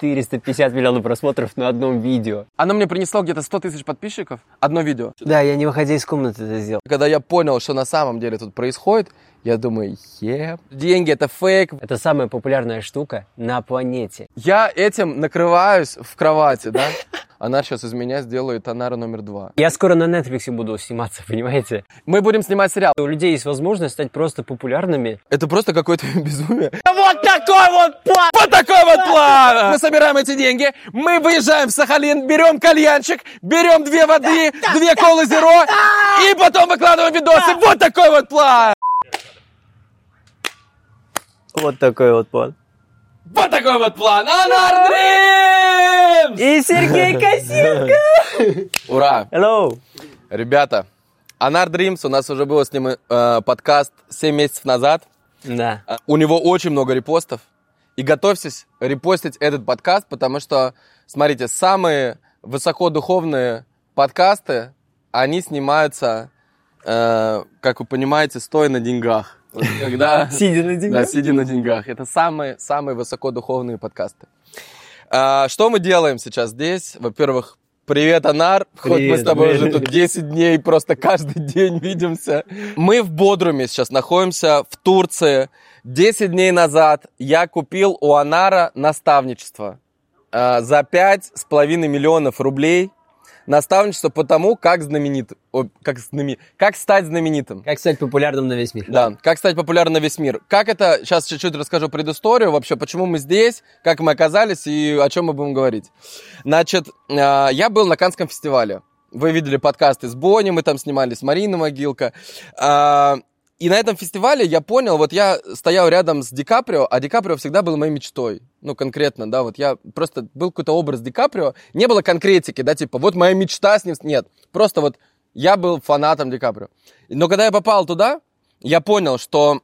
450 миллионов просмотров на одном видео. Оно мне принесло где-то 100 тысяч подписчиков, одно видео. Да, я не выходя из комнаты это сделал. Когда я понял, что на самом деле тут происходит, я думаю, е, деньги это фейк. Это самая популярная штука на планете. Я этим накрываюсь в кровати, да? Она сейчас из меня сделает Анара номер два. Я скоро на Netflix буду сниматься, понимаете? Мы будем снимать сериал. У людей есть возможность стать просто популярными. Это просто какое-то безумие. Вот такой вот план! Вот такой вот план! Мы собираем эти деньги, мы выезжаем в Сахалин, берем кальянчик, берем две воды, две колы зеро, и потом выкладываем видосы. Вот такой вот план! Вот такой вот план. Вот такой вот план! Анар Дримс! И Сергей Косенко! Ура! Hello! Ребята, Анар Дримс, у нас уже был с ним э, подкаст 7 месяцев назад. Да. А, У него очень много репостов. И готовьтесь репостить этот подкаст, потому что, смотрите, самые высокодуховные подкасты, они снимаются, э, как вы понимаете, стоя на деньгах. Вот Когда... Сидя на Да, деньгах. сидя на деньгах. Это самые, самые высокодуховные подкасты. А, что мы делаем сейчас здесь? Во-первых, привет, Анар. Хоть мы Привет, с тобой привет. уже тут 10 дней просто каждый день видимся. Мы в Бодруме сейчас находимся, в Турции. 10 дней назад я купил у Анара наставничество а, за пять с половиной миллионов рублей. Наставничество по тому, как знаменит, о, как, знаме- как стать знаменитым. Как стать популярным на весь мир? Да, как стать популярным на весь мир. Как это, сейчас чуть-чуть расскажу предысторию вообще, почему мы здесь, как мы оказались и о чем мы будем говорить. Значит, а, я был на Канском фестивале. Вы видели подкасты с Бонни, мы там снимались, Марина Могилка. И на этом фестивале я понял, вот я стоял рядом с Ди Каприо, а Ди Каприо всегда был моей мечтой. Ну, конкретно, да, вот я просто был какой-то образ Ди Каприо, не было конкретики, да, типа, вот моя мечта с ним, нет, просто вот я был фанатом Ди Каприо. Но когда я попал туда, я понял, что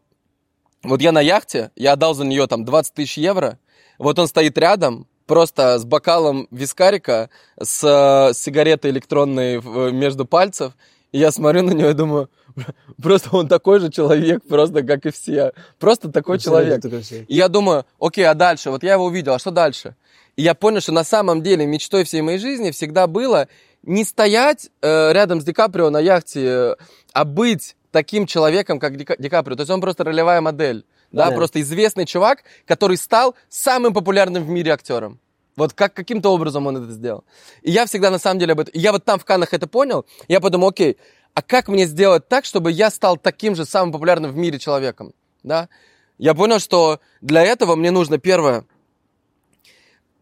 вот я на яхте, я отдал за нее там 20 тысяч евро, вот он стоит рядом, просто с бокалом вискарика, с э, сигаретой электронной в- между пальцев, и я смотрю на него и думаю, просто он такой же человек, просто как и все. Просто такой человек. И я думаю, окей, а дальше? Вот я его увидел, а что дальше? И я понял, что на самом деле мечтой всей моей жизни всегда было не стоять э, рядом с Ди Каприо на яхте, э, а быть таким человеком, как Ди, Ди Каприо. То есть он просто ролевая модель. Да, Да. просто известный чувак, который стал самым популярным в мире актером. Вот как, каким-то образом он это сделал. И я всегда на самом деле об этом... и Я вот там в Каннах это понял, я подумал, окей, а как мне сделать так, чтобы я стал таким же самым популярным в мире человеком? Да? Я понял, что для этого мне нужно, первое,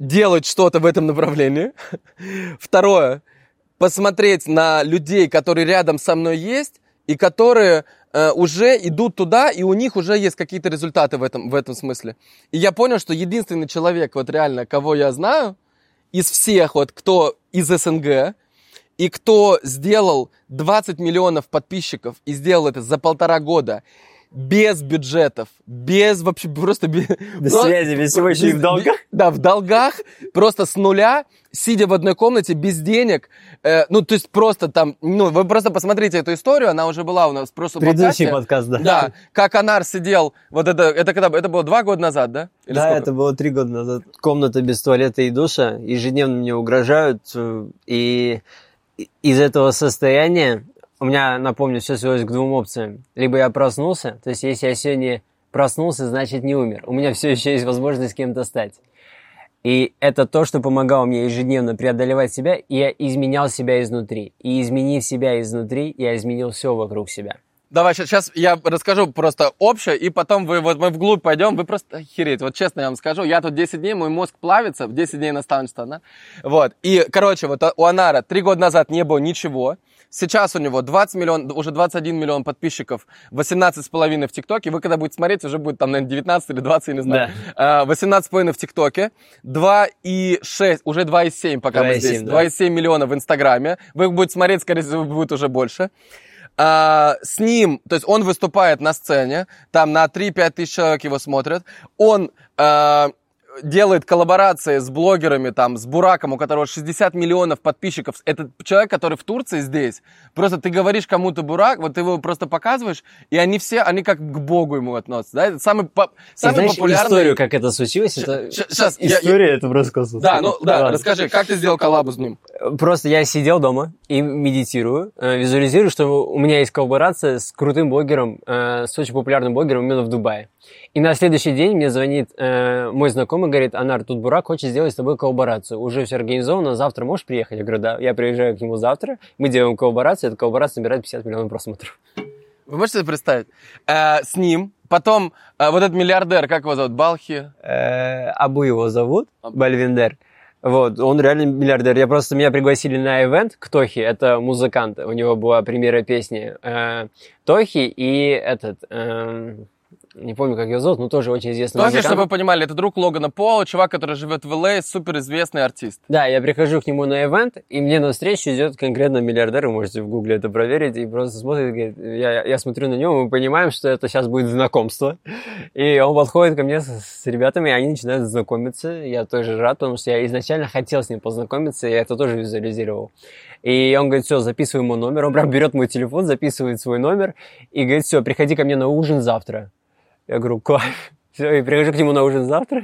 делать что-то в этом направлении. Второе, посмотреть на людей, которые рядом со мной есть, и которые э, уже идут туда, и у них уже есть какие-то результаты в этом, в этом смысле. И я понял, что единственный человек, вот реально, кого я знаю, из всех, вот кто из СНГ, и кто сделал 20 миллионов подписчиков и сделал это за полтора года, без бюджетов, без вообще просто без, Без ну, связи, без всего, еще и в долгах. Да, в долгах, просто с нуля, сидя в одной комнате, без денег. Э, ну, то есть просто там, ну, вы просто посмотрите эту историю, она уже была у нас в прошлом Предыдущий подкасте. подкаст, да. Да, как Анар сидел, вот это, это когда, это было два года назад, да? Или да, сколько? это было три года назад. Комната без туалета и душа. Ежедневно мне угрожают. э, И из этого состояния у меня, напомню, все свелось к двум опциям. Либо я проснулся, то есть если я сегодня проснулся, значит не умер. У меня все еще есть возможность кем-то стать. И это то, что помогало мне ежедневно преодолевать себя, и я изменял себя изнутри. И изменив себя изнутри, я изменил все вокруг себя. Давай, сейчас я расскажу просто общее, и потом вы, вот мы вглубь пойдем, вы просто охереть. Вот честно я вам скажу, я тут 10 дней, мой мозг плавится, в 10 дней наставничества, да? Вот, и, короче, вот у Анара три года назад не было ничего, Сейчас у него 20 миллион, уже 21 миллион подписчиков, 18,5 в ТикТоке. Вы когда будете смотреть, уже будет там, наверное, 19 или 20, я не знаю. А, 18,5 в ТикТоке, 2,6, уже 2,7 пока мы 2,7, здесь. да. 2,7 миллиона в Инстаграме. Вы будете смотреть, скорее всего, будет уже больше. А, с ним, то есть он выступает на сцене, там на 3-5 тысяч человек его смотрят. Он а, делает коллаборации с блогерами, там, с Бураком, у которого 60 миллионов подписчиков. Это человек, который в Турции здесь. Просто ты говоришь кому-то Бурак, вот ты его просто показываешь, и они все, они как к Богу ему относятся. Да? Это самый, по, самый знаешь, популярный... историю, как это случилось, это... Сейчас, История, это просто космос. Да, ну, да, Ладно. расскажи, как ты сделал коллабу с ним? Просто я сидел дома и медитирую, э, визуализирую, что у меня есть коллаборация с крутым блогером, э, с очень популярным блогером именно в Дубае. И на следующий день мне звонит э, мой знакомый, говорит, Анар, тут Бурак хочет сделать с тобой коллаборацию. Уже все организовано, завтра можешь приехать? Я говорю, да. Я приезжаю к нему завтра, мы делаем коллаборацию, эта коллаборация набирает 50 миллионов просмотров. Вы можете себе представить? Э, с ним, потом э, вот этот миллиардер, как его зовут, Балхи? Э, Абу его зовут, Бальвиндер. Вот, он реально миллиардер. Я просто меня пригласили на ивент к Тохи, это музыкант. У него была премьера песни э, Тохи и этот, эм, не помню, как его зовут, но тоже очень известный Тофи, музыкант. чтобы вы понимали, это друг Логана Пола, чувак, который живет в Л.А., суперизвестный артист. Да, я прихожу к нему на ивент, и мне на встречу идет конкретно миллиардер, вы можете в гугле это проверить, и просто смотрит, говорит, я, я смотрю на него, мы понимаем, что это сейчас будет знакомство. И он подходит ко мне с, с ребятами, и они начинают знакомиться. Я тоже рад, потому что я изначально хотел с ним познакомиться, я это тоже визуализировал. И он говорит, все, записывай мой номер. Он прям берет мой телефон, записывает свой номер и говорит, все, приходи ко мне на ужин завтра. Я говорю, кайф. Все, и прихожу к нему на ужин завтра.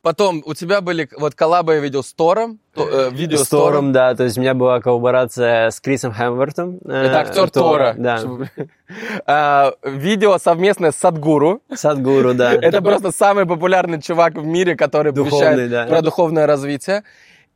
Потом у тебя были вот коллабы, я видел, с Тором, то- э, видео С Тором, да, то есть у меня была коллаборация с Крисом Хэмвертом. Это актер Тора. Да, Чтобы- А, Видео совместное с Садгуру. Садгуру, да. Это просто самый популярный чувак в мире, который Духовный, да. про духовное развитие.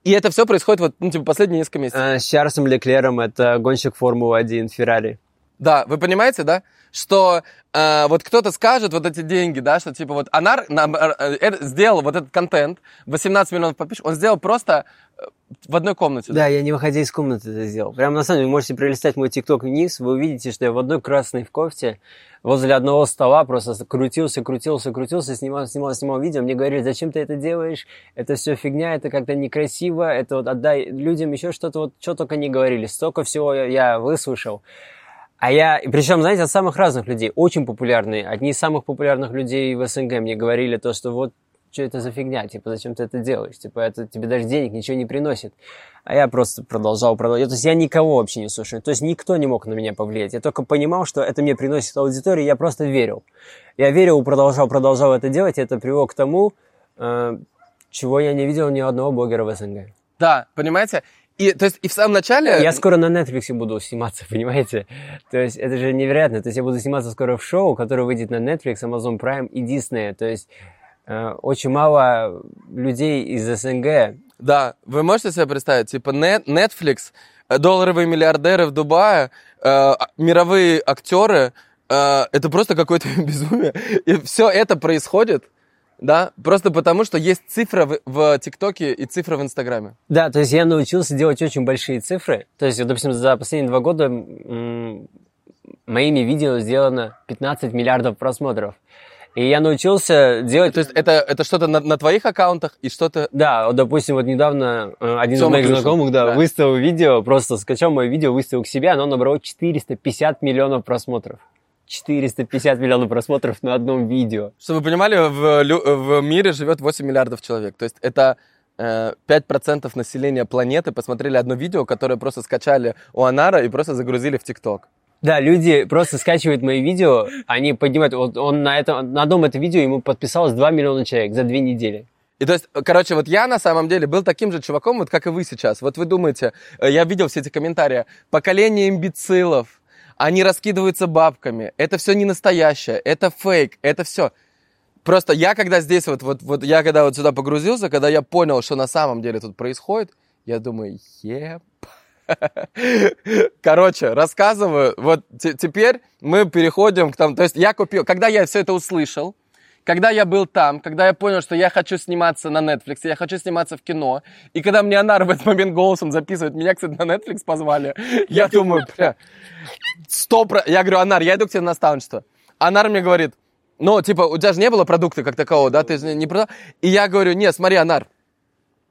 И это все происходит вот, ну, типа, последние несколько месяцев. А, С Чарльзом Леклером, это гонщик Формулы-1 Феррари. Да, вы понимаете, да? Что э, вот кто-то скажет вот эти деньги, да, что типа вот Анар нам, э, э, сделал вот этот контент, 18 миллионов подписчиков, он сделал просто э, в одной комнате. Да, я не выходя из комнаты это сделал. Прям на самом деле, вы можете пролистать мой ТикТок вниз, вы увидите, что я в одной красной в кофте возле одного стола просто крутился, крутился, крутился, снимал, снимал, снимал видео. Мне говорили, зачем ты это делаешь? Это все фигня, это как-то некрасиво, это вот отдай людям еще что-то, вот что только не говорили. Столько всего я, я выслушал. А я, причем, знаете, от самых разных людей, очень популярные, одни из самых популярных людей в СНГ мне говорили то, что вот что это за фигня, типа, зачем ты это делаешь, типа, это тебе даже денег ничего не приносит. А я просто продолжал, продолжал. То есть я никого вообще не слушаю. То есть никто не мог на меня повлиять. Я только понимал, что это мне приносит аудиторию, я просто верил. Я верил, продолжал, продолжал это делать, и это привело к тому, э, чего я не видел ни одного блогера в СНГ. Да, понимаете? И, то есть, и в самом начале... Я скоро на Netflix буду сниматься, понимаете? То есть это же невероятно. То есть я буду сниматься скоро в шоу, которое выйдет на Netflix, Amazon Prime и Disney. То есть э, очень мало людей из СНГ. Да, вы можете себе представить, типа Net- Netflix, э, долларовые миллиардеры в Дубае, э, а- мировые актеры, э, это просто какое-то безумие. И все это происходит, да, просто потому, что есть цифра в- ТикТоке и цифра в Инстаграме. Да, то есть я научился делать очень большие цифры. То есть, вот, допустим, за последние два года м, моими видео сделано 15 миллиардов просмотров. И я научился делать... То есть это, это что-то на, на твоих аккаунтах и что-то... Да, вот, допустим, вот недавно э, один Тёма из моих Плюшев, знакомых, да, да. выставил видео, просто скачал мое видео, выставил к себе, оно набрало 450 миллионов просмотров. 450 миллионов просмотров на одном видео. Чтобы вы понимали, в, в мире живет 8 миллиардов человек. То есть это э, 5% населения планеты посмотрели одно видео, которое просто скачали у Анара и просто загрузили в ТикТок. Да, люди просто скачивают мои видео, они поднимают, вот он на, этом, на одном этом видео ему подписалось 2 миллиона человек за две недели. И то есть, короче, вот я на самом деле был таким же чуваком, вот как и вы сейчас. Вот вы думаете, э, я видел все эти комментарии, поколение имбецилов, они раскидываются бабками, это все не настоящее, это фейк, это все. Просто я когда здесь вот, вот, вот я когда вот сюда погрузился, когда я понял, что на самом деле тут происходит, я думаю, еп. Короче, рассказываю. Вот те- теперь мы переходим к тому. То есть я купил, когда я все это услышал, когда я был там, когда я понял, что я хочу сниматься на Netflix, я хочу сниматься в кино, и когда мне Анар в этот момент голосом записывает, меня, кстати, на Netflix позвали, я думаю, бля, сто про... Я говорю, Анар, я иду к тебе на наставничество. Анар мне говорит, ну, типа, у тебя же не было продукта как такового, да, ты же не продал. И я говорю, нет, смотри, Анар,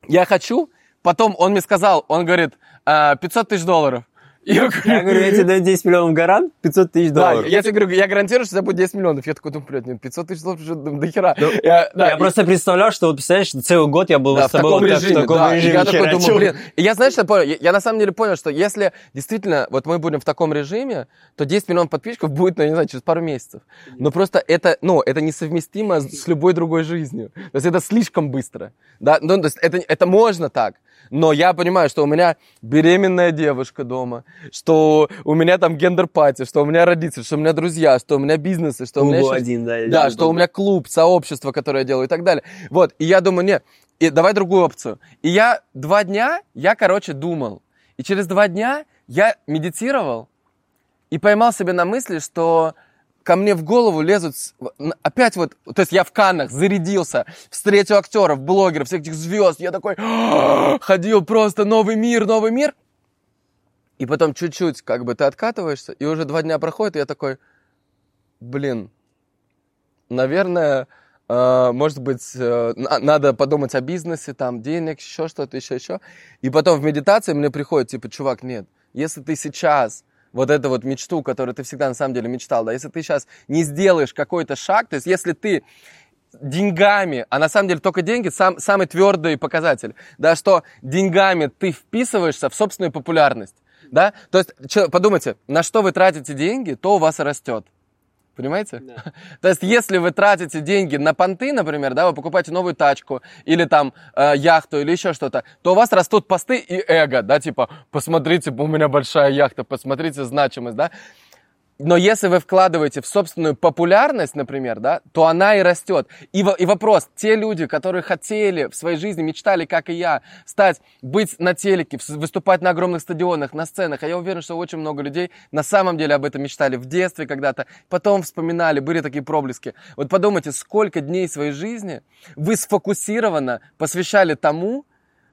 я хочу. Потом он мне сказал, он говорит, «А, 500 тысяч долларов. Я говорю, я тебе даю 10 миллионов гарант, 500 тысяч долларов. Да, я тебе говорю, я гарантирую, что у тебя будет 10 миллионов. Я такой думаю, блядь, нет, 500 тысяч долларов уже до хера. Ну, я, я просто представлял, что вот, представляешь, целый год я был с тобой в таком режиме. Я такой думаю, блин. Я, знаешь, что понял? Я, я на самом деле понял, что если действительно вот мы будем в таком режиме, то 10 миллионов подписчиков будет, ну, я не знаю, через пару месяцев. Но просто это, ну, это несовместимо с любой другой жизнью. То есть это слишком быстро. Да? Ну, то есть это, это можно так. Но я понимаю, что у меня беременная девушка дома, что у меня там gender party, что у меня родители, что у меня друзья, что у меня бизнесы, что у меня... Сейчас... один, да. Да, что у меня клуб, сообщество, которое я делаю и так далее. Вот, и я думаю, нет, и давай другую опцию. И я два дня, я, короче, думал. И через два дня я медитировал и поймал себя на мысли, что ко мне в голову лезут опять вот, то есть я в Каннах зарядился, встретил актеров, блогеров, всех этих звезд, я такой ходил просто новый мир, новый мир. И потом чуть-чуть как бы ты откатываешься, и уже два дня проходит, и я такой, блин, наверное, Uh, может быть, uh, надо подумать о бизнесе, там, денег, еще что-то, еще, еще. И потом в медитации мне приходит, типа, чувак, нет, если ты сейчас вот эту вот мечту, которую ты всегда на самом деле мечтал, да, если ты сейчас не сделаешь какой-то шаг, то есть если ты деньгами, а на самом деле только деньги сам, самый твердый показатель, да, что деньгами ты вписываешься в собственную популярность, да, то есть подумайте, на что вы тратите деньги, то у вас растет. Понимаете? Да. То есть, если вы тратите деньги на понты, например, да, вы покупаете новую тачку или там э, яхту или еще что-то, то у вас растут посты и эго, да, типа, посмотрите, у меня большая яхта, посмотрите значимость, да. Но если вы вкладываете в собственную популярность, например, да, то она и растет. И, и вопрос, те люди, которые хотели в своей жизни, мечтали, как и я, стать, быть на телеке, выступать на огромных стадионах, на сценах, а я уверен, что очень много людей на самом деле об этом мечтали в детстве когда-то, потом вспоминали, были такие проблески. Вот подумайте, сколько дней своей жизни вы сфокусированно посвящали тому,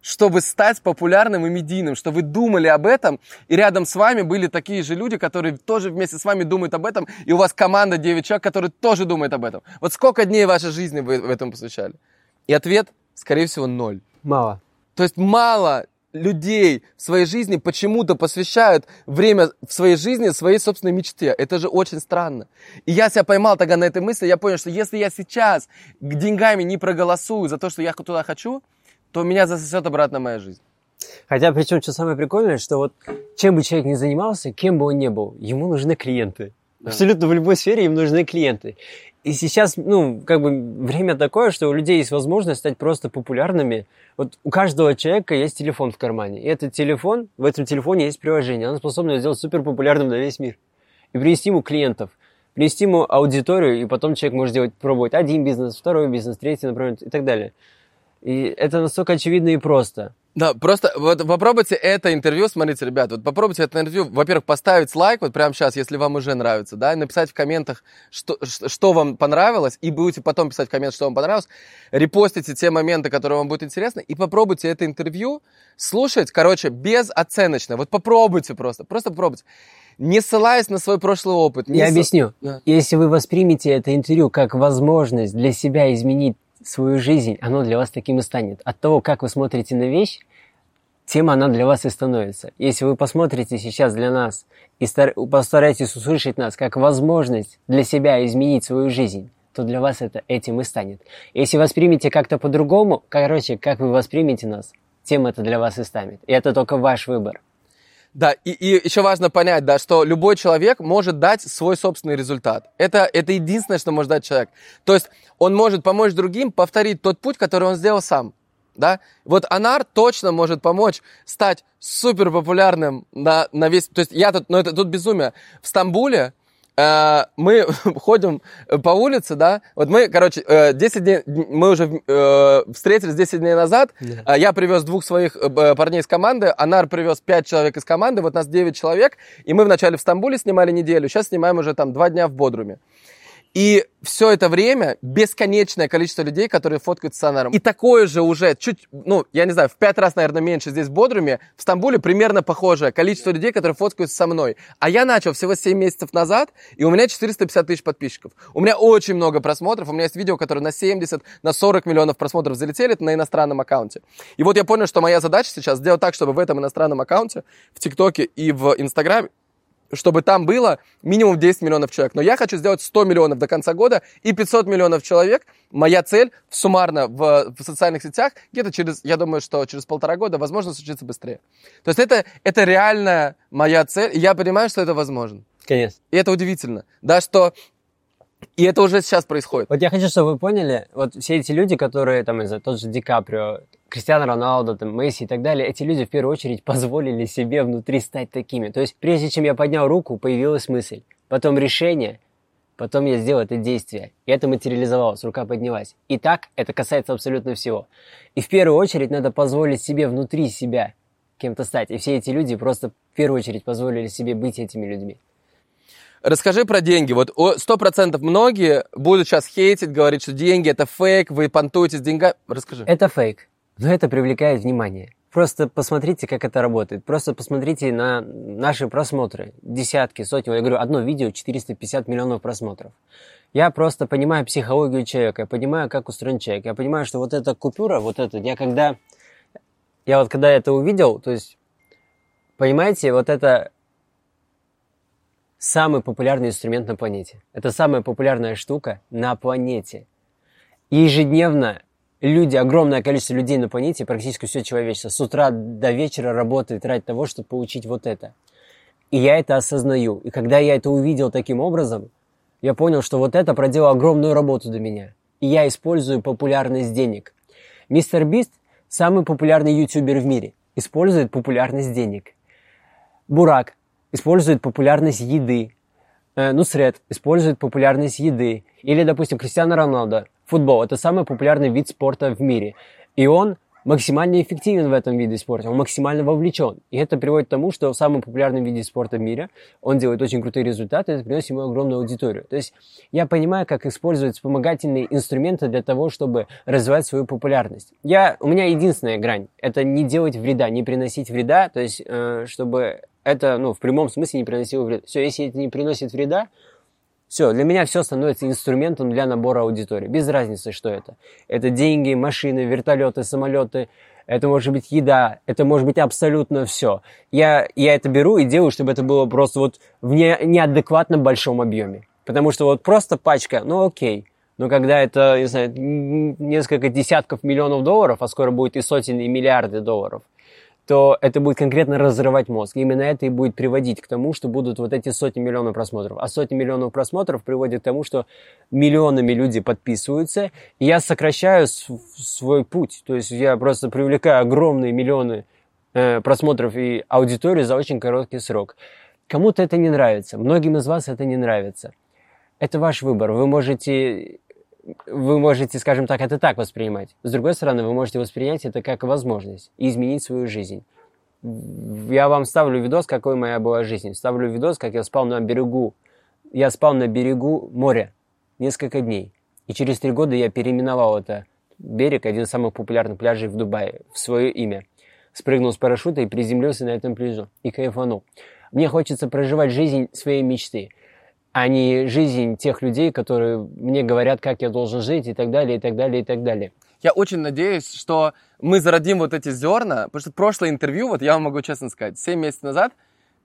чтобы стать популярным и медийным, что вы думали об этом, и рядом с вами были такие же люди, которые тоже вместе с вами думают об этом, и у вас команда 9 человек, которые тоже думают об этом. Вот сколько дней вашей жизни вы в этом посвящали? И ответ, скорее всего, ноль. Мало. То есть мало людей в своей жизни почему-то посвящают время в своей жизни своей собственной мечте. Это же очень странно. И я себя поймал тогда на этой мысли, я понял, что если я сейчас деньгами не проголосую за то, что я туда хочу, то меня засосет обратно моя жизнь. Хотя, причем, что самое прикольное, что вот чем бы человек ни занимался, кем бы он ни был, ему нужны клиенты. Да. Абсолютно в любой сфере им нужны клиенты. И сейчас, ну, как бы время такое, что у людей есть возможность стать просто популярными. Вот у каждого человека есть телефон в кармане. И этот телефон, в этом телефоне есть приложение. Оно способно сделать супер популярным на весь мир. И принести ему клиентов, принести ему аудиторию, и потом человек может делать, пробовать один бизнес, второй бизнес, третий, например, и так далее. И это настолько очевидно и просто. Да, просто вот попробуйте это интервью, смотрите, ребят, вот попробуйте это интервью, во-первых, поставить лайк вот прямо сейчас, если вам уже нравится, да, и написать в комментах, что, что вам понравилось, и будете потом писать в комментах, что вам понравилось, репостите те моменты, которые вам будут интересны, и попробуйте это интервью слушать, короче, безоценочно, вот попробуйте просто, просто попробуйте не ссылаясь на свой прошлый опыт. Я с... объясню. Да. Если вы воспримете это интервью как возможность для себя изменить свою жизнь, оно для вас таким и станет. От того, как вы смотрите на вещь, тем она для вас и становится. Если вы посмотрите сейчас для нас и постараетесь услышать нас как возможность для себя изменить свою жизнь, то для вас это этим и станет. Если воспримете как-то по-другому, короче, как вы воспримете нас, тем это для вас и станет. И это только ваш выбор. Да, и, и еще важно понять, да, что любой человек может дать свой собственный результат. Это, это единственное, что может дать человек. То есть он может помочь другим повторить тот путь, который он сделал сам. Да? Вот Анар точно может помочь стать супер популярным на, на весь... То есть я тут... Ну это тут безумие. В Стамбуле мы ходим по улице, да, вот мы, короче, 10 э, дней, мы уже э, встретились 10 дней назад, yeah. я привез двух своих парней из команды, Анар привез 5 человек из команды, вот нас 9 человек, и мы вначале в Стамбуле снимали неделю, сейчас снимаем уже там 2 дня в Бодруме. И все это время бесконечное количество людей, которые фоткают стационаром. И такое же уже, чуть, ну, я не знаю, в пять раз, наверное, меньше здесь в Бодруме, в Стамбуле примерно похожее количество людей, которые фоткаются со мной. А я начал всего 7 месяцев назад, и у меня 450 тысяч подписчиков. У меня очень много просмотров, у меня есть видео, которые на 70, на 40 миллионов просмотров залетели, на иностранном аккаунте. И вот я понял, что моя задача сейчас сделать так, чтобы в этом иностранном аккаунте, в ТикТоке и в Инстаграме чтобы там было минимум 10 миллионов человек. Но я хочу сделать 100 миллионов до конца года и 500 миллионов человек. Моя цель суммарно в, в социальных сетях где-то через, я думаю, что через полтора года, возможно, случится быстрее. То есть это, это реально моя цель, и я понимаю, что это возможно. Конечно. И это удивительно. Да, что и это уже сейчас происходит. Вот я хочу, чтобы вы поняли, вот все эти люди, которые, там, из тот же Ди Каприо, Кристиано Роналдо, там, Месси и так далее, эти люди в первую очередь позволили себе внутри стать такими. То есть, прежде чем я поднял руку, появилась мысль, потом решение, потом я сделал это действие. И это материализовалось, рука поднялась. И так это касается абсолютно всего. И в первую очередь надо позволить себе внутри себя кем-то стать. И все эти люди просто в первую очередь позволили себе быть этими людьми. Расскажи про деньги. Вот сто процентов многие будут сейчас хейтить, говорить, что деньги это фейк, вы понтуете с деньгами. Расскажи. Это фейк, но это привлекает внимание. Просто посмотрите, как это работает. Просто посмотрите на наши просмотры. Десятки, сотни. Я говорю, одно видео 450 миллионов просмотров. Я просто понимаю психологию человека, я понимаю, как устроен человек. Я понимаю, что вот эта купюра, вот эта, я когда... Я вот когда это увидел, то есть, понимаете, вот это самый популярный инструмент на планете. Это самая популярная штука на планете. И ежедневно люди, огромное количество людей на планете, практически все человечество, с утра до вечера работает ради того, чтобы получить вот это. И я это осознаю. И когда я это увидел таким образом, я понял, что вот это проделало огромную работу для меня. И я использую популярность денег. Мистер Бист – самый популярный ютубер в мире. Использует популярность денег. Бурак использует популярность еды. Э, Нусред использует популярность еды. Или, допустим, Кристиано Роналдо. Футбол – это самый популярный вид спорта в мире. И он максимально эффективен в этом виде спорта, он максимально вовлечен. И это приводит к тому, что в самом популярном виде спорта в мире он делает очень крутые результаты, и это приносит ему огромную аудиторию. То есть я понимаю, как использовать вспомогательные инструменты для того, чтобы развивать свою популярность. Я, у меня единственная грань – это не делать вреда, не приносить вреда, то есть э, чтобы это ну, в прямом смысле не приносило вреда. Все, если это не приносит вреда, все, для меня все становится инструментом для набора аудитории. Без разницы, что это. Это деньги, машины, вертолеты, самолеты, это может быть еда, это может быть абсолютно все. Я, я это беру и делаю, чтобы это было просто вот в не, неадекватно большом объеме. Потому что вот просто пачка, ну окей. Но когда это, не знаю, несколько десятков миллионов долларов, а скоро будет и сотни, и миллиарды долларов – то это будет конкретно разрывать мозг. именно это и будет приводить к тому, что будут вот эти сотни миллионов просмотров. А сотни миллионов просмотров приводят к тому, что миллионами люди подписываются, и я сокращаю свой путь. То есть я просто привлекаю огромные миллионы э, просмотров и аудиторию за очень короткий срок. Кому-то это не нравится, многим из вас это не нравится. Это ваш выбор. Вы можете вы можете, скажем так, это так воспринимать. С другой стороны, вы можете воспринять это как возможность изменить свою жизнь. Я вам ставлю видос, какой моя была жизнь. Ставлю видос, как я спал на берегу. Я спал на берегу моря несколько дней. И через три года я переименовал это берег, один из самых популярных пляжей в Дубае, в свое имя. Спрыгнул с парашюта и приземлился на этом пляжу. И кайфанул. Мне хочется проживать жизнь своей мечты а не жизнь тех людей, которые мне говорят, как я должен жить и так далее, и так далее, и так далее. Я очень надеюсь, что мы зародим вот эти зерна, потому что прошлое интервью, вот я вам могу честно сказать, 7 месяцев назад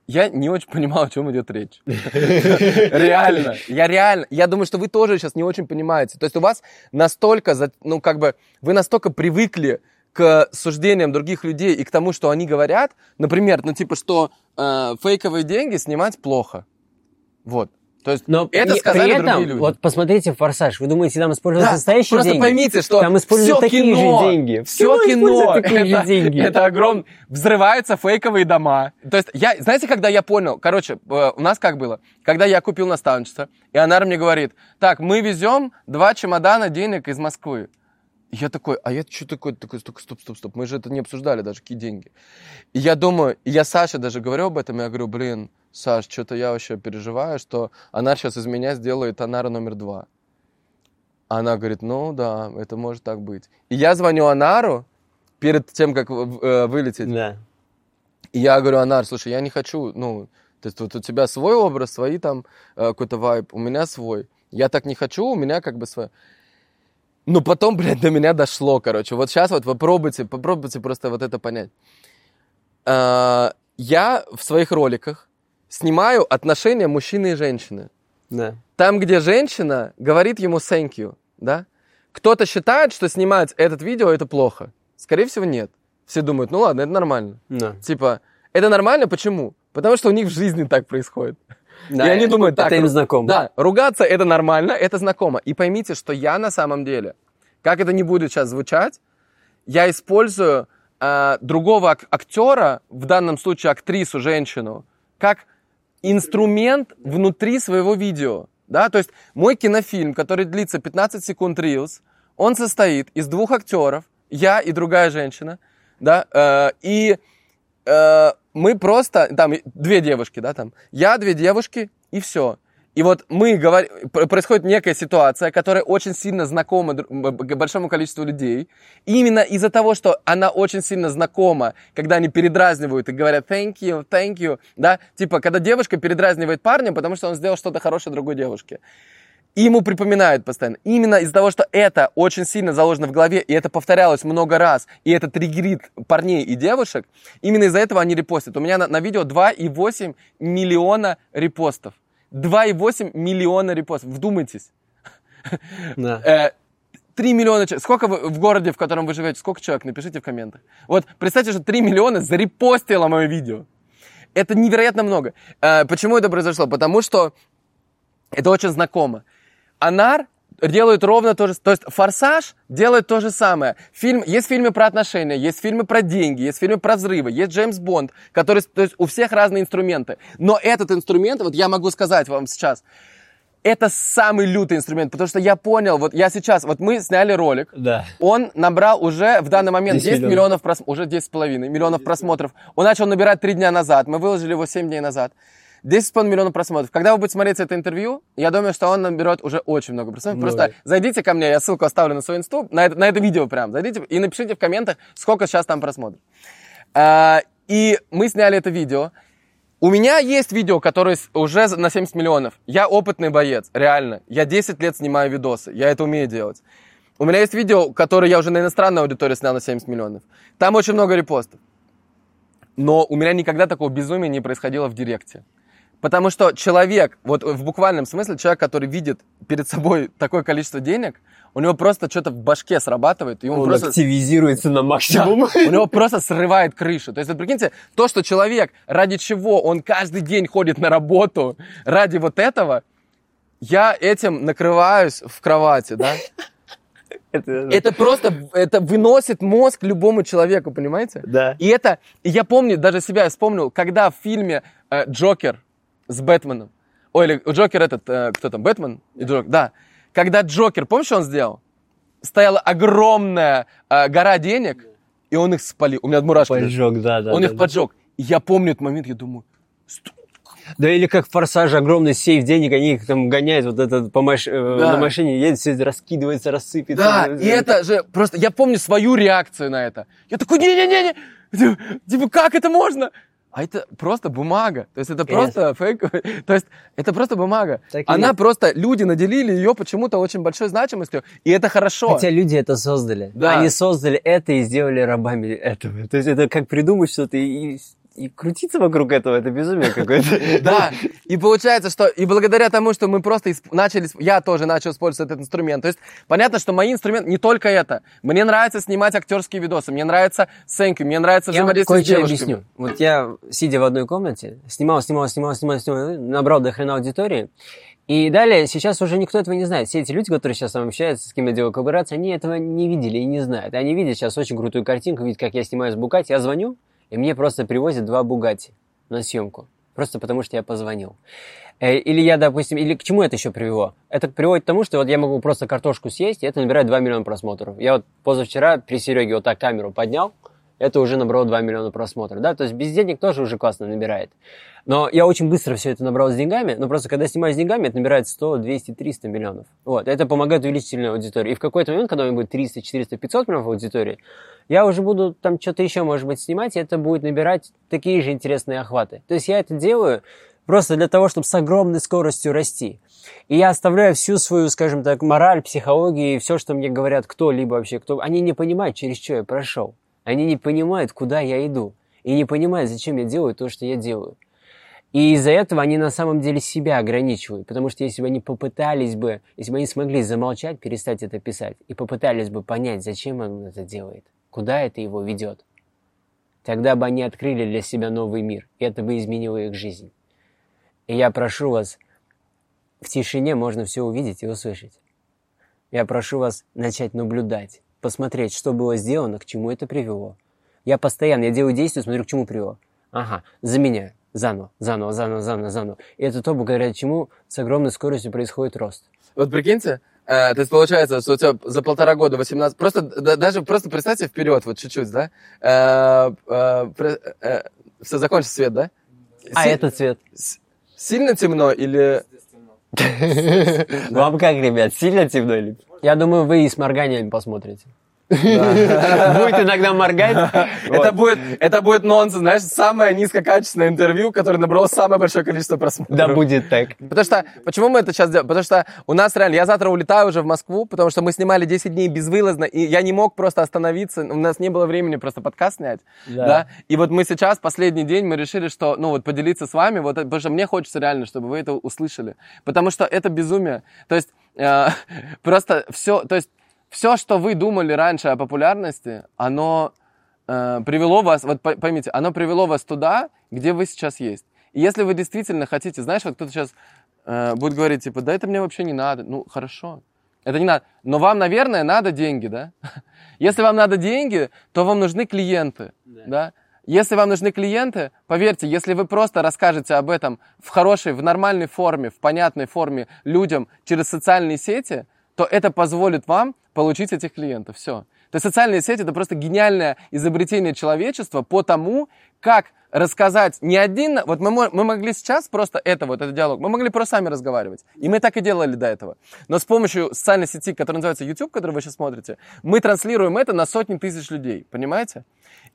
я не очень понимал, о чем идет речь. Реально. Я реально. Я думаю, что вы тоже сейчас не очень понимаете. То есть у вас настолько, ну как бы, вы настолько привыкли к суждениям других людей и к тому, что они говорят. Например, ну типа, что э, фейковые деньги снимать плохо. Вот. То есть Но это при, сказали при этом, другие люди. Вот посмотрите «Форсаж». Вы думаете, там используют да, настоящие просто деньги? Просто поймите, что там используют такие кино, же деньги. Все кино. Такие это, же деньги. это огромное. Взрываются фейковые дома. То есть, я, знаете, когда я понял? Короче, э, у нас как было? Когда я купил наставничество, и она мне говорит, так, мы везем два чемодана денег из Москвы. Я такой, а я что такое? Такой, стоп, стоп, стоп, стоп. Мы же это не обсуждали даже, какие деньги. И я думаю, я Саше даже говорю об этом, я говорю, блин, Саш, что-то я вообще переживаю, что она сейчас из меня сделает Анара номер два. Она говорит, ну да, это может так быть. И я звоню Анару перед тем, как э, вылететь. Да. И я говорю, Анар, слушай, я не хочу, ну, то есть вот у тебя свой образ, свои там э, какой-то вайб, у меня свой. Я так не хочу, у меня как бы свой. Ну, потом, блядь, до меня дошло, короче. Вот сейчас вот попробуйте, попробуйте просто вот это понять. А, я в своих роликах снимаю отношения мужчины и женщины. Да. Там, где женщина говорит ему thank you, да? Кто-то считает, что снимать этот видео это плохо. Скорее всего, нет. Все думают, ну ладно, это нормально. Да. Типа, это нормально, почему? Потому что у них в жизни так происходит. Да, и они думают, так, это им знакомо. Да, ругаться это нормально, это знакомо. И поймите, что я на самом деле, как это не будет сейчас звучать, я использую э, другого ак- актера, в данном случае актрису, женщину, как инструмент внутри своего видео. Да? То есть мой кинофильм, который длится 15 секунд Reels, он состоит из двух актеров, я и другая женщина, да, э, и э, мы просто, там две девушки, да, там, я, две девушки, и все. И вот мы говорим, происходит некая ситуация, которая очень сильно знакома большому количеству людей. И именно из-за того, что она очень сильно знакома, когда они передразнивают и говорят thank you, thank you, да, типа, когда девушка передразнивает парня, потому что он сделал что-то хорошее другой девушке. И ему припоминают постоянно. Именно из-за того, что это очень сильно заложено в голове, и это повторялось много раз, и это триггерит парней и девушек, именно из-за этого они репостят. У меня на, на видео 2,8 миллиона репостов. 2,8 миллиона репостов. Вдумайтесь. Да. 3 э, миллиона человек. Сколько вы в городе, в котором вы живете, сколько человек? Напишите в комментах. Вот представьте, что 3 миллиона зарепостило мое видео. Это невероятно много. Э, почему это произошло? Потому что это очень знакомо. Анар делают ровно то же То есть «Форсаж» делает то же самое. Фильм, есть фильмы про отношения, есть фильмы про деньги, есть фильмы про взрывы, есть Джеймс Бонд, который... То есть у всех разные инструменты. Но этот инструмент, вот я могу сказать вам сейчас, это самый лютый инструмент, потому что я понял, вот я сейчас, вот мы сняли ролик, Да. он набрал уже в данный момент 10, 10 миллионов, миллионов просмотров, уже 10,5 миллионов просмотров. Он начал набирать 3 дня назад, мы выложили его 7 дней назад. 10,5 миллионов просмотров. Когда вы будете смотреть это интервью, я думаю, что он наберет уже очень много просмотров. Много. Просто зайдите ко мне, я ссылку оставлю на свой инсту, на это, на это видео прям. Зайдите и напишите в комментах, сколько сейчас там просмотров. А, и мы сняли это видео. У меня есть видео, которое уже на 70 миллионов. Я опытный боец, реально. Я 10 лет снимаю видосы, я это умею делать. У меня есть видео, которое я уже на иностранной аудитории снял на 70 миллионов. Там очень много репостов. Но у меня никогда такого безумия не происходило в директе. Потому что человек, вот в буквальном смысле, человек, который видит перед собой такое количество денег, у него просто что-то в башке срабатывает, и он, Он просто... активизируется на Да, максимум. у него просто срывает крышу. То есть, вот прикиньте, то, что человек, ради чего он каждый день ходит на работу, ради вот этого, я этим накрываюсь в кровати, да? Это, Это просто, это выносит мозг любому человеку, понимаете? Да. И это, я помню, даже себя вспомнил, когда в фильме э, Джокер с Бэтменом, ой, или Джокер этот, э, кто там, Бэтмен и Джокер, да, когда Джокер, помнишь, что он сделал? Стояла огромная э, гора денег, и он их спалил. У меня мурашки. даже. Поджог, да, да. он да, их да. поджег. И я помню этот момент, я думаю, «Сто- Да или как в «Форсаже» огромный сейф денег, они их там гоняют, вот этот по маш- э, Да. на машине едет, все раскидывается, рассыпется. Да, и это же просто, я помню свою реакцию на это. Я такой, не-не-не, типа, типа, как это можно? А это просто бумага. То есть это просто фейк. То есть это просто бумага. Так Она есть. просто, люди наделили ее почему-то очень большой значимостью, и это хорошо. Хотя люди это создали. Да. Они создали это и сделали рабами этого. То есть это как придумать что-то и, и- крутиться вокруг этого, это безумие какое-то. Да, и получается, что и благодаря тому, что мы просто начали, я тоже начал использовать этот инструмент. То есть понятно, что мои инструменты не только это. Мне нравится снимать актерские видосы, мне нравится сценки, мне нравится взаимодействие с кое-что девушками. объясню. Вот я, сидя в одной комнате, снимал, снимал, снимал, снимал, снимал, набрал до хрена аудитории. И далее, сейчас уже никто этого не знает. Все эти люди, которые сейчас мной общаются, с кем я делаю коллаборацию, они этого не видели и не знают. Они видят сейчас очень крутую картинку, видят, как я снимаю с Бугати. Я звоню, и мне просто привозят два Бугати на съемку. Просто потому, что я позвонил. Э, Или я, допустим, или к чему это еще привело? Это приводит к тому, что вот я могу просто картошку съесть, и это набирает 2 миллиона просмотров. Я вот позавчера при Сереге вот так камеру поднял, это уже набрало 2 миллиона просмотров, да, то есть без денег тоже уже классно набирает. Но я очень быстро все это набрал с деньгами, но просто когда снимаю с деньгами, это набирает 100, 200, 300 миллионов. Вот, это помогает увеличить сильную аудиторию. И в какой-то момент, когда у меня будет 300, 400, 500 миллионов аудитории, я уже буду там что-то еще, может быть, снимать, и это будет набирать такие же интересные охваты. То есть я это делаю просто для того, чтобы с огромной скоростью расти. И я оставляю всю свою, скажем так, мораль, психологию и все, что мне говорят кто-либо вообще, кто... Они не понимают, через что я прошел. Они не понимают, куда я иду. И не понимают, зачем я делаю то, что я делаю. И из-за этого они на самом деле себя ограничивают. Потому что если бы они попытались бы, если бы они смогли замолчать, перестать это писать, и попытались бы понять, зачем он это делает, куда это его ведет, тогда бы они открыли для себя новый мир, и это бы изменило их жизнь. И я прошу вас, в тишине можно все увидеть и услышать. Я прошу вас начать наблюдать, посмотреть, что было сделано, к чему это привело. Я постоянно, я делаю действия, смотрю, к чему привело. Ага, заменяю заново, заново, заново, заново, заново. И это то, благодаря чему с огромной скоростью происходит рост. Вот прикиньте, э, то есть получается, что у тебя за полтора года 18... Просто да, даже просто представьте вперед, вот чуть-чуть, да? Э, э, э, все, закончится свет, да? А Си... этот цвет? Сильно темно или... Вам как, ребят, сильно темно или... Я думаю, вы и с морганием посмотрите. Будет иногда моргать. Это будет, это будет нонсенс, знаешь, самое низкокачественное интервью, которое набрало самое большое количество просмотров. Да, будет так. Потому что, почему мы это сейчас делаем? Потому что у нас реально, я завтра улетаю уже в Москву, потому что мы снимали 10 дней безвылазно, и я не мог просто остановиться, у нас не было времени просто подкаст снять, да. да? И вот мы сейчас, последний день, мы решили, что, ну вот, поделиться с вами, вот, потому что мне хочется реально, чтобы вы это услышали, потому что это безумие. То есть, э, просто все, то есть, все, что вы думали раньше о популярности, оно э, привело вас, вот поймите, оно привело вас туда, где вы сейчас есть. И если вы действительно хотите, знаешь, вот кто-то сейчас э, будет говорить, типа, да это мне вообще не надо. Ну, хорошо, это не надо. Но вам, наверное, надо деньги, да? Если вам надо деньги, то вам нужны клиенты, да? да? Если вам нужны клиенты, поверьте, если вы просто расскажете об этом в хорошей, в нормальной форме, в понятной форме людям через социальные сети, то это позволит вам получить этих клиентов. Все. То есть социальные сети это просто гениальное изобретение человечества по тому, как рассказать не один... Вот мы, мы могли сейчас просто это, вот этот диалог, мы могли просто сами разговаривать. И мы так и делали до этого. Но с помощью социальной сети, которая называется YouTube, которую вы сейчас смотрите, мы транслируем это на сотни тысяч людей. Понимаете?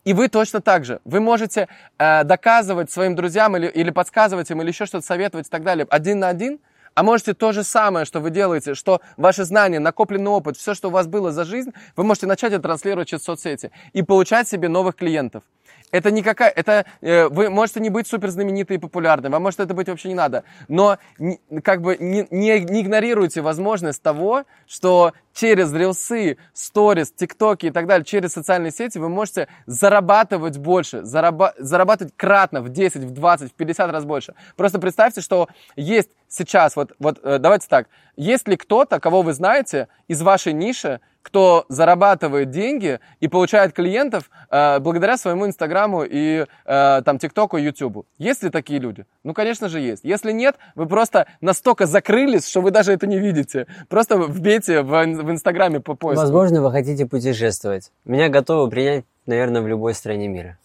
И вы точно так же. Вы можете э, доказывать своим друзьям или, или подсказывать им, или еще что-то советовать и так далее один на один – а можете то же самое, что вы делаете, что ваши знания, накопленный опыт, все, что у вас было за жизнь, вы можете начать это транслировать через соцсети и получать себе новых клиентов. Это никакая, это э, вы можете не быть супер знаменитой и популярной, вам может это быть вообще не надо, но не, как бы не, не, не игнорируйте возможность того, что через рилсы, сторис, тиктоки и так далее, через социальные сети вы можете зарабатывать больше, зараба- зарабатывать кратно в 10, в 20, в 50 раз больше. Просто представьте, что есть сейчас, вот, вот э, давайте так, есть ли кто-то, кого вы знаете из вашей ниши, кто зарабатывает деньги и получает клиентов э, благодаря своему Инстаграму и э, там ТикТоку, Ютубу. Есть ли такие люди? Ну, конечно же, есть. Если нет, вы просто настолько закрылись, что вы даже это не видите. Просто вбейте в, в Инстаграме по поиску. Возможно, вы хотите путешествовать. Меня готовы принять, наверное, в любой стране мира.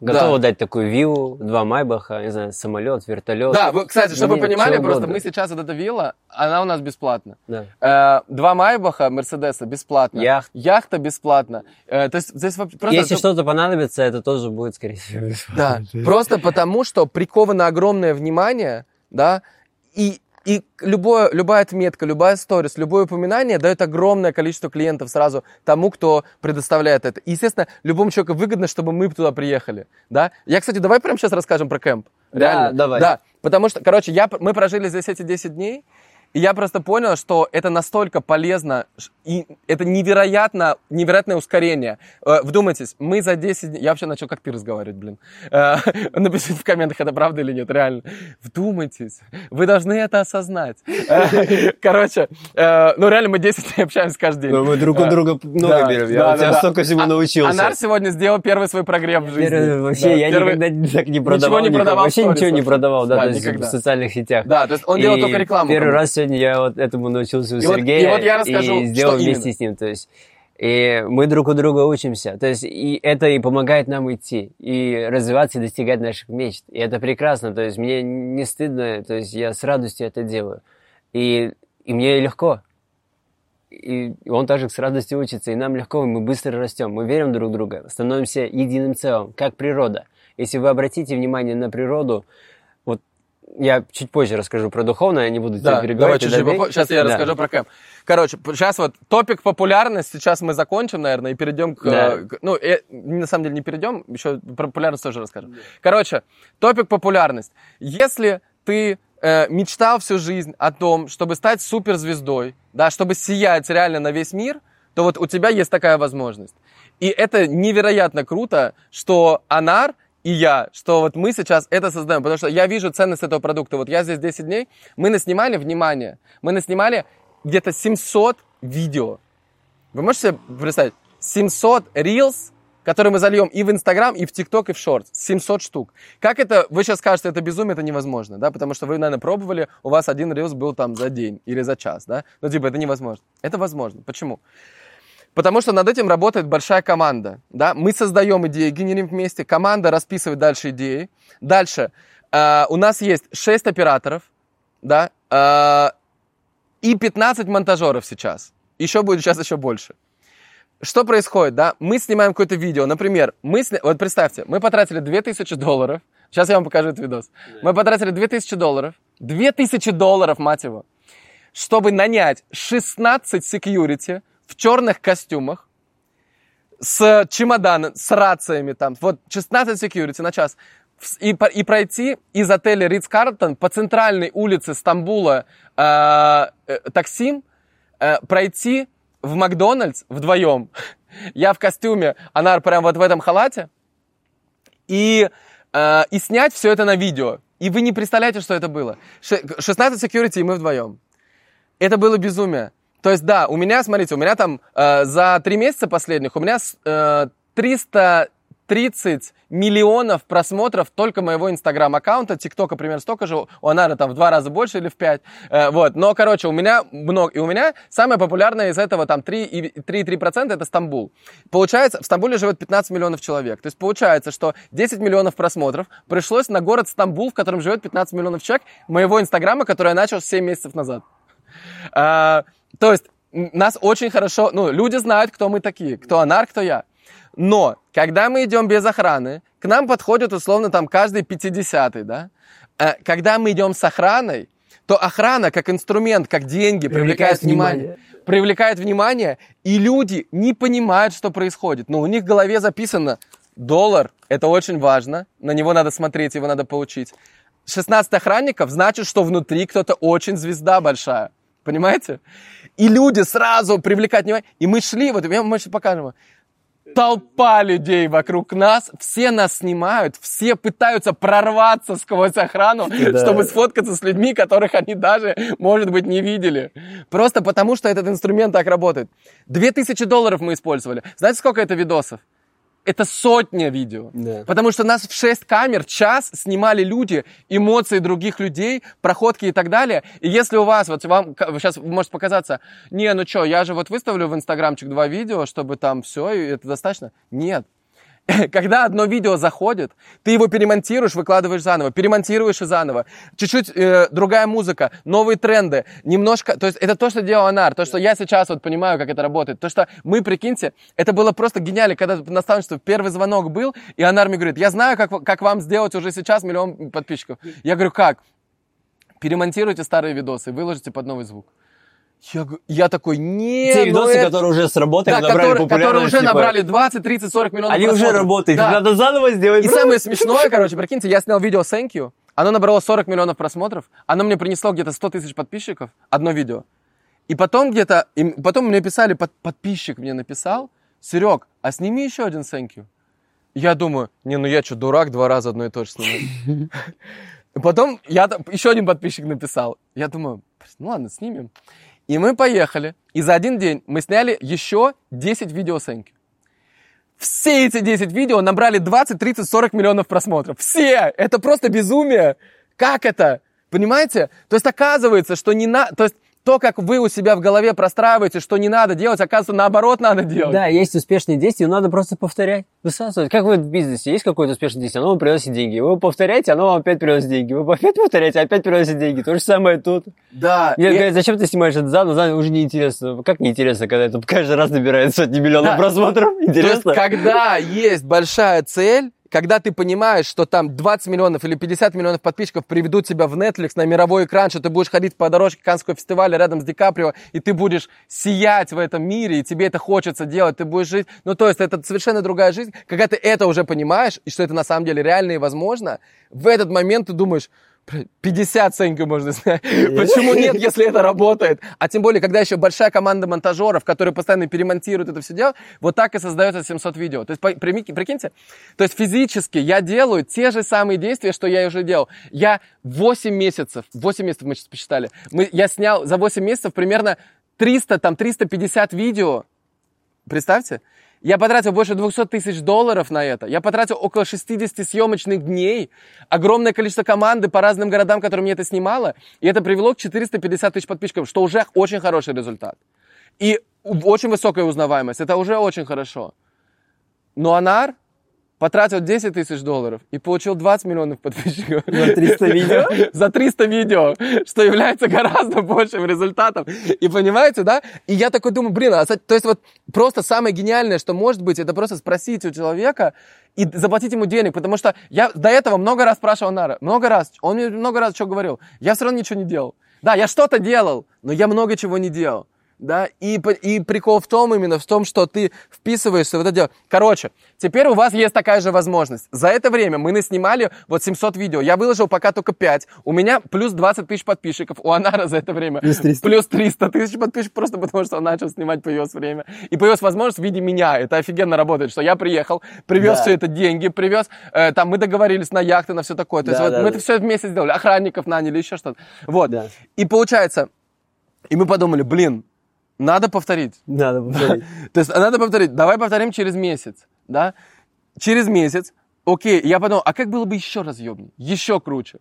Готовы да. дать такую виллу, два майбаха, не знаю, самолет, вертолет. Да, вы, кстати, чтобы вы понимали, просто мы сейчас вот эта вилла, она у нас бесплатна. Да. Э, два майбаха, Мерседеса бесплатно. Яхт. Яхта бесплатно. Э, то есть здесь просто... Если что-то понадобится, это тоже будет, скорее всего, бесплатно. Да, просто потому, что приковано огромное внимание, да, и и любое, любая отметка, любая сторис, любое упоминание дает огромное количество клиентов сразу тому, кто предоставляет это. И, естественно, любому человеку выгодно, чтобы мы туда приехали. Да? Я, кстати, давай прямо сейчас расскажем про кемп. Реально. Да, давай. Да, потому что, короче, я, мы прожили здесь эти 10 дней, и я просто понял, что это настолько полезно, и это невероятно, невероятное ускорение. Э, вдумайтесь, мы за 10 дней... Я вообще начал как ты разговаривать, блин. Э, напишите в комментах, это правда или нет, реально. Вдумайтесь, вы должны это осознать. Э, короче, ну реально мы 10 дней общаемся каждый день. Но мы друг у друга много берем. Я тебя столько всему а, научился. Анар сегодня сделал первый свой прогрев в жизни. Вообще, я никогда так не продавал. Ничего не продавал. Вообще ничего не продавал, да, то есть в социальных сетях. Да, то есть он делал только рекламу. Первый раз сегодня я вот этому научился у и Сергея вот, и вот я расскажу, и сделал вместе именно. с ним. То есть И мы друг у друга учимся. То есть и это и помогает нам идти, и развиваться, и достигать наших мечт. И это прекрасно. То есть мне не стыдно, то есть я с радостью это делаю. И, и мне легко. И он также с радостью учится, и нам легко, мы быстро растем, мы верим друг в друга, становимся единым целым, как природа. Если вы обратите внимание на природу, я чуть позже расскажу про духовное, я не буду Да, тебя перебивать. давай чуть-чуть добей. попо- Сейчас я Да. расскажу про кэм. Короче, сейчас вот топик популярность, сейчас мы закончим, наверное, и перейдем к... Да. к- ну, э, на самом деле не перейдем, еще про популярность тоже расскажем. Короче, топик популярность. Если ты э, мечтал всю жизнь о том, чтобы стать суперзвездой, да, чтобы сиять реально на весь мир, то вот у тебя есть такая возможность. И это невероятно круто, что Анар и я, что вот мы сейчас это создаем, потому что я вижу ценность этого продукта. Вот я здесь 10 дней, мы наснимали, внимание, мы наснимали где-то 700 видео. Вы можете себе представить? 700 reels, которые мы зальем и в Инстаграм, и в ТикТок, и в Шортс. 700 штук. Как это, вы сейчас скажете, это безумие, это невозможно, да? Потому что вы, наверное, пробовали, у вас один рилс был там за день или за час, да? Ну, типа, это невозможно. Это возможно. Почему? Потому что над этим работает большая команда. Да? Мы создаем идеи, генерим вместе, команда расписывает дальше идеи. Дальше э, у нас есть 6 операторов да? э, и 15 монтажеров сейчас. Еще будет сейчас еще больше. Что происходит, да? Мы снимаем какое-то видео, например, мы сня... вот представьте, мы потратили 2000 долларов, сейчас я вам покажу этот видос. Мы потратили 2000 долларов, 2000 долларов, мать его, чтобы нанять 16 security в черных костюмах, с чемоданом, с рациями там, вот 16 security на час, и, и пройти из отеля Ридс Карлтон по центральной улице Стамбула э, э, Таксим, э, пройти в Макдональдс вдвоем. Я в костюме, она прям вот в этом халате, и, э, и снять все это на видео. И вы не представляете, что это было. Ше- 16 security, и мы вдвоем. Это было безумие. То есть, да, у меня, смотрите, у меня там э, за три месяца последних, у меня э, 330 миллионов просмотров только моего инстаграм-аккаунта, тиктока примерно столько же, у Анары там в два раза больше или в пять, Э, вот, но, короче, у меня много, и у меня самое популярное из этого там 3, и- 3,3% это Стамбул. Получается, в Стамбуле живет 15 миллионов человек, то есть получается, что 10 миллионов просмотров пришлось на город Стамбул, в котором живет 15 миллионов человек, моего инстаграма, который я начал 7 месяцев назад. То есть нас очень хорошо, ну, люди знают, кто мы такие, кто Анар, кто я. Но, когда мы идем без охраны, к нам подходит условно там каждый 50 да? Э, Когда мы идем с охраной, то охрана как инструмент, как деньги привлекает, Привлекает внимание. внимание. Привлекает внимание, и люди не понимают, что происходит. Но у них в голове записано доллар, это очень важно, на него надо смотреть, его надо получить. 16 охранников значит, что внутри кто-то очень звезда большая. Понимаете? И люди сразу привлекают внимание. И мы шли, вот я вам сейчас покажем. Толпа людей вокруг нас, все нас снимают, все пытаются прорваться сквозь охрану, Да. чтобы сфоткаться с людьми, которых они даже, может быть, не видели. Просто потому, что этот инструмент так работает. 2000 долларов мы использовали. Знаете, сколько это видосов? Это сотня видео. Да. Потому что нас в 6 камер час снимали люди, эмоции других людей, проходки и так далее. И если у вас, вот вам сейчас может показаться, не, ну что, я же вот выставлю в инстаграмчик два видео, чтобы там все, и это достаточно. Нет. Когда одно видео заходит, ты его перемонтируешь, выкладываешь заново, перемонтируешь и заново. Чуть-чуть э, другая музыка, новые тренды, немножко... То есть это то, что делал Анар, то, что я сейчас вот понимаю, как это работает. То, что мы, прикиньте, это было просто гениально, когда наставничество, первый звонок был, и Анар мне говорит, я знаю, как, как вам сделать уже сейчас миллион подписчиков. Я говорю, как? Перемонтируйте старые видосы, выложите под новый звук. Я, я такой, нет, Те видосы, это- которые уже сработали, да, набрали которые, которые уже типа, набрали 20, 30, 40 миллионов Они уже просмотров. работают, Да. надо заново сделать. И самое смешное, короче, прикиньте, я снял видео Thank you, оно набрало 40 миллионов просмотров, оно мне принесло где-то 100 тысяч подписчиков, одно видео. И потом где-то, и потом мне писали, под- подписчик мне написал, Серег, а сними еще один Thank you. Я думаю, не, ну я что, дурак, два раза одно и то же снимаю. Потом я, еще один подписчик написал. Я думаю, ну ладно, снимем. И мы поехали. И за один день мы сняли еще 10 видео. Все эти 10 видео набрали 20, 30, 40 миллионов просмотров. Все! Это просто безумие. Как это? Понимаете? То есть оказывается, что не на... То есть то, как вы у себя в голове простраиваете, что не надо делать, оказывается, наоборот надо делать. Да, есть успешные действия, надо просто повторять, высасывать. Как вы в бизнесе, есть какое-то успешное действие, оно вам приносит деньги. Вы повторяете, оно вам опять приносит деньги. Вы опять повторяете, опять приносит деньги. То же самое тут. Да. Нет, и- говорят, зачем ты снимаешь это заново, заново уже неинтересно. Как неинтересно, когда это каждый раз набирает сотни миллионов Да. просмотров? То есть, Интересно. когда есть большая цель, когда ты понимаешь, что там 20 миллионов или 50 миллионов подписчиков приведут тебя в Netflix на мировой экран, что ты будешь ходить по дорожке Канского фестиваля рядом с Ди Каприо, и ты будешь сиять в этом мире, и тебе это хочется делать, ты будешь жить. Ну, то есть, это совершенно другая жизнь. Когда ты это уже понимаешь, и что это на самом деле реально и возможно, в этот момент ты думаешь, «Бля, 50 Сенька можно снять. Почему нет, если это работает? А тем более, когда еще большая команда монтажеров, которые постоянно перемонтируют это все дело, вот так и создается 700 видео. То есть, прикиньте, то есть физически я делаю те же самые действия, что я уже делал. Я 8 месяцев, 8 месяцев мы сейчас посчитали, мы, я снял за 8 месяцев примерно 300, там 350 видео. Представьте, я потратил больше 200 тысяч долларов на это. Я потратил около 60 съемочных дней. Огромное количество команды по разным городам, которые мне это снимало. И это привело к 450 тысяч подписчиков, что уже очень хороший результат. И очень высокая узнаваемость. Это уже очень хорошо. Но Анар потратил 10 тысяч долларов и получил 20 миллионов подписчиков. За 300 видео? За 300 видео, что является гораздо большим результатом. И понимаете, да? И я такой думаю, блин, а, то есть вот просто самое гениальное, что может быть, это просто спросить у человека и заплатить ему денег, потому что я до этого много раз спрашивал Нара, много раз, он мне много раз что говорил, я все равно ничего не делал. Да, я что-то делал, но я много чего не делал. Да, и, и прикол в том именно, в том, что ты вписываешься в это дело. Короче, теперь у вас есть такая же возможность. За это время мы наснимали вот 700 видео. Я выложил пока только 5. У меня плюс 20 тысяч подписчиков. У Анара за это время Плюс 300. плюс 300 тысяч подписчиков, просто потому что он начал снимать, появилось время. И появилась возможность в виде меня. Это офигенно работает, что я приехал, привез Да. все это деньги, привез, э, там мы договорились на яхты, на все такое. То есть Да, вот да, мы да. это все вместе сделали, охранников наняли, еще что-то. Вот. Да. И получается, и мы подумали, блин, надо повторить. Надо повторить. То есть надо повторить. Давай повторим через месяц, да? Через месяц. Окей, я подумал, а как было бы еще разъемнее, еще круче?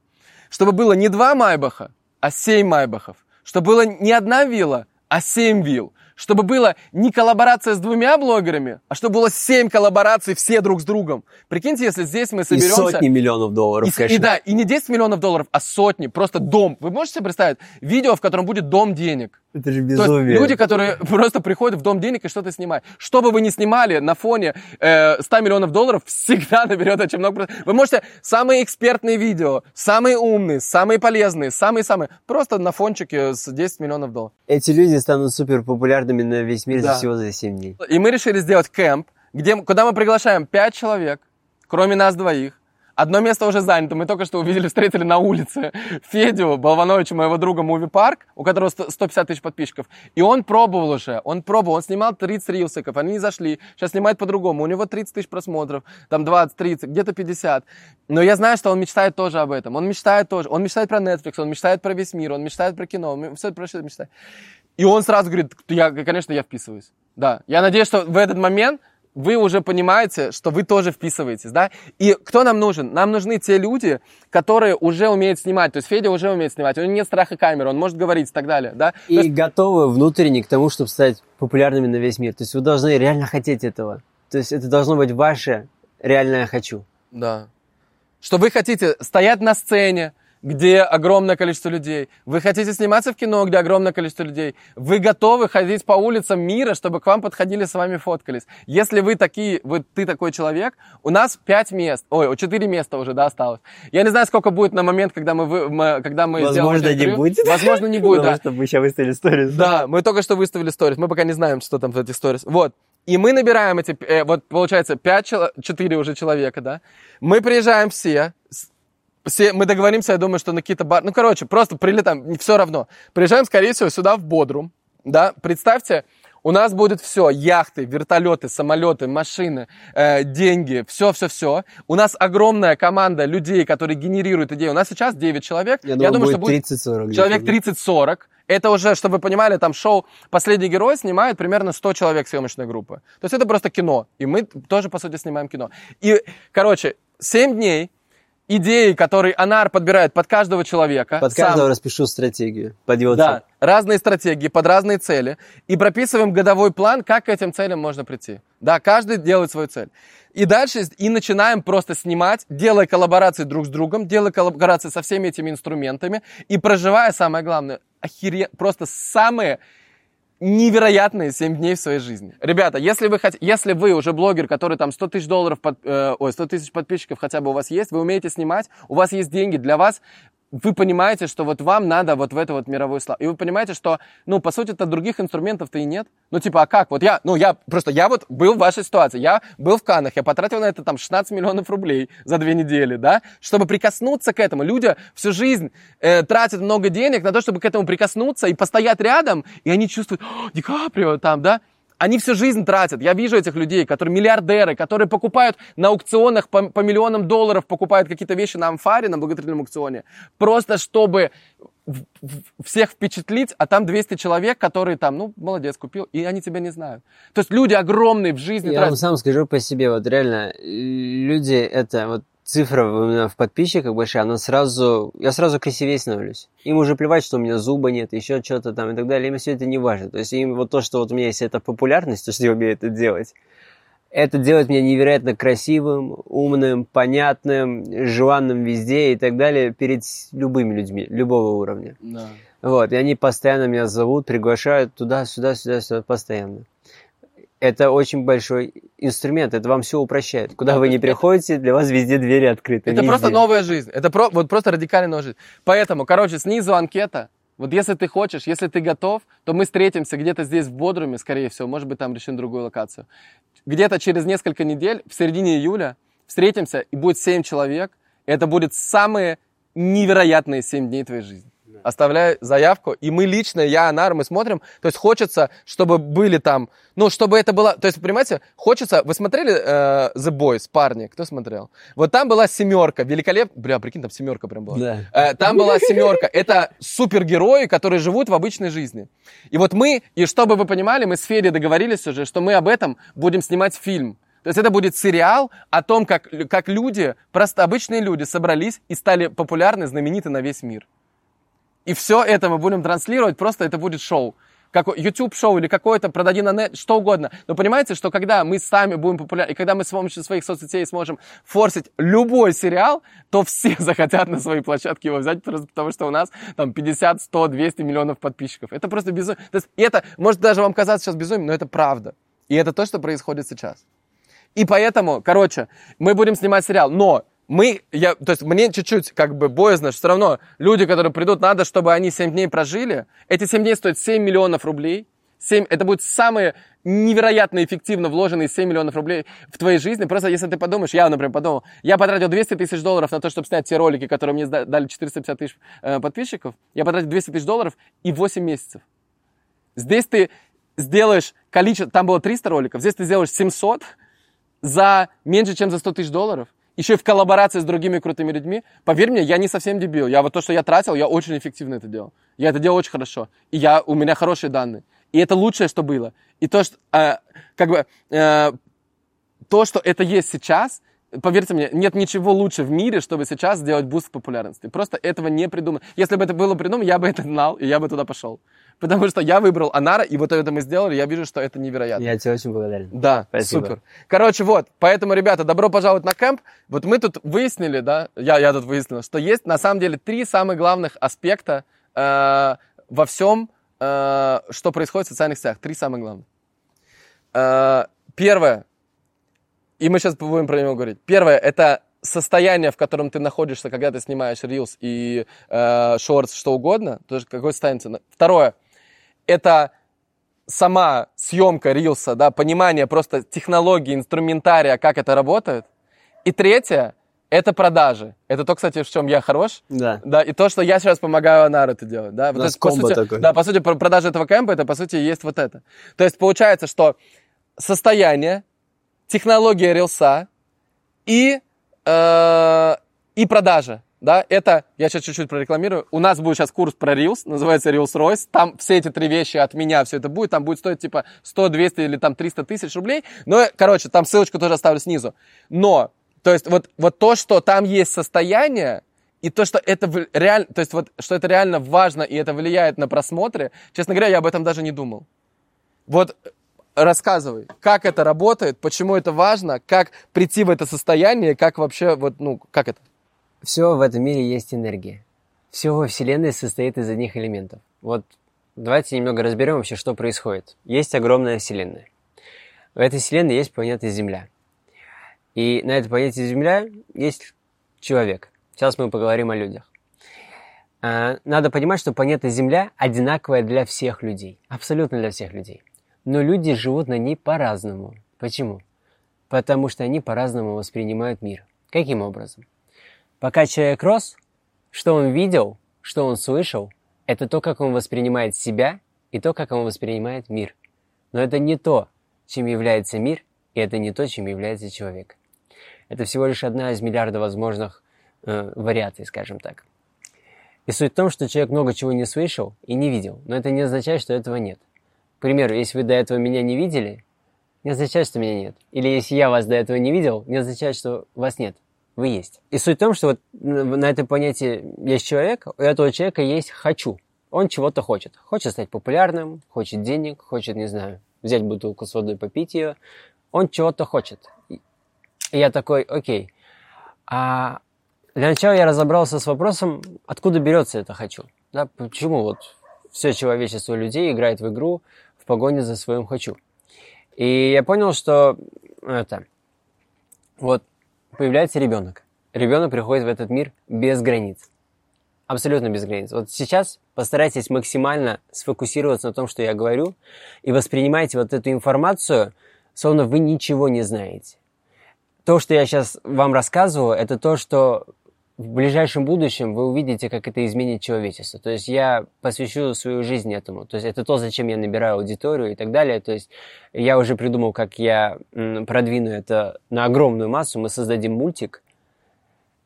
Чтобы было не два Майбаха, а семь Майбахов. Чтобы было не одна вилла, а семь вилл. Чтобы было не коллаборация с двумя блогерами, а чтобы было семь коллабораций все друг с другом. Прикиньте, если здесь мы И соберемся... сотни миллионов долларов, И, с- и конечно. да, и не 10 миллионов долларов, а сотни, просто дом. Вы можете себе представить видео, в котором будет дом денег? Это же безумие. люди, которые просто приходят в дом денег и что-то снимают. Что бы вы ни снимали на фоне э, 100 миллионов долларов, всегда наберет очень много. Вы можете самые экспертные видео, самые умные, самые полезные, самые-самые, просто на фончике с 10 миллионов долларов. Эти люди станут супер популярными на весь мир Да. за всего за 7 дней. И мы решили сделать кемп, где, куда мы приглашаем 5 человек, кроме нас двоих. Одно место уже занято. Мы только что увидели, встретили на улице Федю Болвановича, моего друга Муви Парк, у которого 100 150 тысяч подписчиков. И он пробовал уже, он пробовал, он снимал 30 рилсиков, они не зашли. Сейчас снимает по-другому, у него 30 тысяч просмотров, там 20, 30, где-то 50. Но я знаю, что он мечтает тоже об этом. Он мечтает тоже, он мечтает про Netflix, он мечтает про весь мир, он мечтает про кино, он все про что мечтает. И он сразу говорит, я, конечно, я вписываюсь. Да. Я надеюсь, что в этот момент вы уже понимаете, что вы тоже вписываетесь, да? И кто нам нужен? Нам нужны те люди, которые уже умеют снимать. То есть Федя уже умеет снимать, у него нет страха камеры, он может говорить и так далее, да? То И есть- готовы внутренне к тому, чтобы стать популярными на весь мир. То есть вы должны реально хотеть этого. То есть это должно быть ваше реальное «хочу». Да. Что вы хотите стоять на сцене, где огромное количество людей. Вы хотите сниматься в кино, где огромное количество людей. Вы готовы ходить по улицам мира, чтобы к вам подходили, с вами фоткались. Если вы такие, вы, ты такой человек, у нас 5 мест, ой, 4 места уже, да, осталось. Я не знаю, сколько будет на момент, когда мы, вы- мы- когда мы сделаем Возможно, не интервью. будет. Возможно, не будет, да. Что мы сейчас выставили сторис. Да, мы только что выставили сторис. Мы пока не знаем, что там в этих сторис. Вот. И мы набираем эти, э, вот получается, 5, 4 уже человека, да. Мы приезжаем все, все, мы договоримся, я думаю, что на какие-то бар... Ну, короче, просто прилетаем, все равно. Приезжаем, скорее всего, сюда, в Бодрум, да. Представьте, у нас будет все, яхты, вертолеты, самолеты, машины, э, деньги, все-все-все. У нас огромная команда людей, которые генерируют идеи. У нас сейчас 9 человек. Я думаю, что будет 30-40. Человек где-то. 30-40. Это уже, чтобы вы понимали, там шоу «Последний герой» снимает примерно 100 человек съемочной группы. То есть это просто кино. И мы тоже, по сути, снимаем кино. И, короче, 7 дней идеи, которые Анар подбирает под каждого человека. Под сам. каждого распишу стратегию. Под его Да, цель. разные стратегии под разные цели. И прописываем годовой план, как к этим целям можно прийти. Да, каждый делает свою цель. И дальше и начинаем просто снимать, делая коллаборации друг с другом, делая коллаборации со всеми этими инструментами и проживая, самое главное, охере... просто самые невероятные 7 дней в своей жизни. Ребята, если вы, хот... если вы уже блогер, который там 100 тысяч долларов, под... э, ой, 100 тысяч подписчиков хотя бы у вас есть, вы умеете снимать, у вас есть деньги, для вас вы понимаете, что вот вам надо вот в эту вот мировую славу. И вы понимаете, что, ну, по сути-то других инструментов-то и нет. Ну, типа, а как? Вот я, ну, я просто, я вот был в вашей ситуации. Я был в Каннах, я потратил на это там 16 миллионов рублей за две недели, да, чтобы прикоснуться к этому. Люди всю жизнь э, тратят много денег на то, чтобы к этому прикоснуться и постоять рядом, и они чувствуют, «О, Ди Каприо там, да, они всю жизнь тратят. Я вижу этих людей, которые миллиардеры, которые покупают на аукционах по, по миллионам долларов, покупают какие-то вещи на амфаре, на благотворительном аукционе, просто чтобы всех впечатлить, а там 200 человек, которые там, ну, молодец, купил, и они тебя не знают. То есть люди огромные в жизни Я вам тратят. сам скажу по себе, вот реально, люди, это вот цифра именно в подписчиках большая, она сразу, я сразу красивее становлюсь. Им уже плевать, что у меня зуба нет, еще что-то там и так далее, им все это не важно. То есть им вот то, что вот у меня есть эта популярность, то, что я умею это делать, это делает меня невероятно красивым, умным, понятным, желанным везде и так далее перед любыми людьми, любого уровня. Да. Вот, и они постоянно меня зовут, приглашают туда, сюда, сюда, сюда, постоянно. Это очень большой инструмент, это вам все упрощает. Куда Да, вы не приходите, для вас везде двери открыты. Это везде. просто новая жизнь. Это про, вот просто радикально новая жизнь. Поэтому, короче, снизу анкета. Вот если ты хочешь, если ты готов, то мы встретимся где-то здесь в Бодруме, скорее всего, может быть, там решим другую локацию. Где-то через несколько недель, в середине июля, встретимся, и будет 7 человек. И это будет самые невероятные 7 дней твоей жизни. Оставляй заявку, и мы лично, я, Анар, мы смотрим, то есть хочется, чтобы были там, ну, чтобы это было, то есть, понимаете, хочется, вы смотрели э, The Boys, парни, кто смотрел? Вот там была семерка, великолепно, бля, прикинь, там семерка прям была. Да. Э, Там была семерка. Это супергерои, которые живут в обычной жизни. И вот мы, и чтобы вы понимали, мы с Федей договорились уже, что мы об этом будем снимать фильм. То есть это будет сериал о том, как, как люди, просто обычные люди, собрались и стали популярны, знамениты на весь мир. И все это мы будем транслировать, просто это будет шоу. Как YouTube шоу или какое-то продади на нет, что угодно. Но понимаете, что когда мы сами будем популярны, и когда мы с помощью своих соцсетей сможем форсить любой сериал, то все захотят на свои площадки его взять, просто потому что у нас там 50, 100, 200 миллионов подписчиков. Это просто безумие. То есть, это может даже вам казаться сейчас безумием, но это правда. И это то, что происходит сейчас. И поэтому, короче, мы будем снимать сериал, но мы, я, то есть мне чуть-чуть как бы боязно, что все равно люди, которые придут, надо, чтобы они 7 дней прожили. Эти 7 дней стоят 7 миллионов рублей. 7, это будет самые невероятно эффективно вложенные 7 миллионов рублей в твоей жизни. Просто если ты подумаешь, я, например, подумал, я потратил 200 тысяч долларов на то, чтобы снять те ролики, которые мне дали 450 тысяч э, подписчиков. Я потратил 200 тысяч долларов и 8 месяцев. Здесь ты сделаешь количество, там было 300 роликов, здесь ты сделаешь 700 за меньше, чем за 100 тысяч долларов. Еще и в коллаборации с другими крутыми людьми. Поверь мне, я не совсем дебил. Я вот то, что я тратил, я очень эффективно это делал. Я это делал очень хорошо. И я, у меня хорошие данные. И это лучшее, что было. И то, что, э, как бы, э, то, что это есть сейчас, поверьте мне, нет ничего лучше в мире, чтобы сейчас сделать boost популярности. Просто этого не придумано. Если бы это было придумано, я бы это знал, и я бы туда пошел. Потому что я выбрал Анара, и вот это мы сделали, я вижу, что это невероятно. Я тебе очень благодарен. Да, Спасибо. супер. Короче, вот, поэтому, ребята, добро пожаловать на кемп. Вот мы тут выяснили, да, я, я тут выяснил, что есть на самом деле три самых главных аспекта э, во всем, э, что происходит в социальных сетях. Три самых главных. Э, первое, и мы сейчас будем про него говорить. Первое, это состояние, в котором ты находишься, когда ты снимаешь рилс и э, шортс, что угодно, тоже какое состояние. Второе, это сама съемка рилса, да, понимание просто технологии, инструментария, как это работает. И третье, это продажи. Это то, кстати, в чем я хорош. Да. Да, и то, что я сейчас помогаю Анару делать. Да, У нас это, по комбо сути, такое. Да, по сути, про- продажа этого кемпа, это, по сути, есть вот это. То есть, получается, что состояние, технология рилса и, э, и продажа. Да, это, я сейчас чуть-чуть прорекламирую, у нас будет сейчас курс про Reels, называется Reels Royce, там все эти три вещи от меня, все это будет, там будет стоить типа 100, 200 или там 300 тысяч рублей, но, короче, там ссылочку тоже оставлю снизу. Но, То есть вот, вот то, что там есть состояние, и то, что это реально, то есть вот, что это реально важно и это влияет на просмотры, честно говоря, я об этом даже не думал. Вот рассказывай, как это работает, почему это важно, как прийти в это состояние, как вообще, вот, ну, как это? Все в этом мире есть энергия. Все во Вселенной состоит из одних элементов. Вот давайте немного разберем вообще, что происходит. Есть огромная Вселенная. В этой Вселенной есть планета Земля. И на этой планете Земля есть человек. Сейчас мы поговорим о людях. А, надо понимать, что планета Земля одинаковая для всех людей. Абсолютно для всех людей. Но люди живут на ней по-разному. Почему? Потому что они по-разному воспринимают мир. Каким образом? Пока человек рос, что он видел, что он слышал, это то, как он воспринимает себя и то, как он воспринимает мир. Но это не то, чем является мир, и это не то, чем является человек. Это всего лишь одна из миллиарда возможных э, вариаций, скажем так. И суть в том, что человек много чего не слышал и не видел, но это не означает, что этого нет. К примеру, если вы до этого меня не видели, не означает, что меня нет. Или если я вас до этого не видел, не означает, что вас нет. Вы есть. И суть в том, что вот на этой планете есть человек, у этого человека есть «хочу». Он чего-то хочет. Хочет стать популярным, хочет денег, хочет, не знаю, взять бутылку с водой, попить ее. Он чего-то хочет. И я такой, окей. А для начала я разобрался с вопросом, откуда берется это «хочу». Да, почему вот все человечество людей играет в игру в погоне за своим «хочу». И я понял, что это, вот появляется ребенок. Ребенок приходит в этот мир без границ. Абсолютно без границ. Вот сейчас постарайтесь максимально сфокусироваться на том, что я говорю, и воспринимайте вот эту информацию, словно вы ничего не знаете. То, что я сейчас вам рассказываю, это то, что в ближайшем будущем вы увидите, как это изменит человечество. То есть я посвящу свою жизнь этому. То есть это то, зачем я набираю аудиторию и так далее. То есть я уже придумал, как я продвину это на огромную массу. Мы создадим мультик,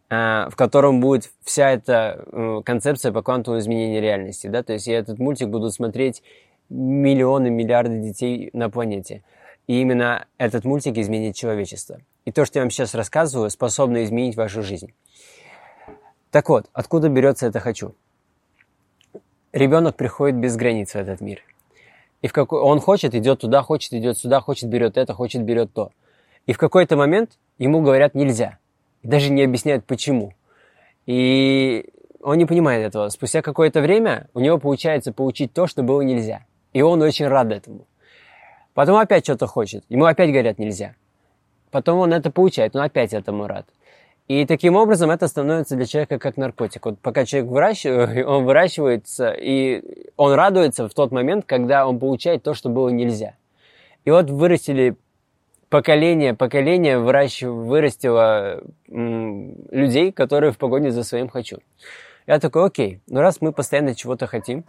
а, в котором будет вся эта концепция по квантовому изменению реальности. Да? То есть я этот мультик будут смотреть миллионы, миллиарды детей на планете. И именно этот мультик изменит человечество. И то, что я вам сейчас рассказываю, способно изменить вашу жизнь. Так вот, откуда берется это «хочу»? Ребенок приходит без границ в этот мир. И в какой... он хочет, идет туда, хочет, идет сюда, хочет, берет это, хочет, берет то. И в какой-то момент ему говорят «нельзя». Даже не объясняют, почему. И он не понимает этого. Спустя какое-то время у него получается получить то, что было нельзя. И он очень рад этому. Потом опять что-то хочет. Ему опять говорят «нельзя». Потом он это получает, он опять этому рад. И таким образом это становится для человека как наркотик. Вот пока человек выращивает, он выращивается, и он радуется в тот момент, когда он получает то, что было нельзя. И вот вырастили поколение, поколение выращив, вырастило м, людей, которые в погоне за своим «хочу». Я такой, окей, ну раз мы постоянно чего-то хотим,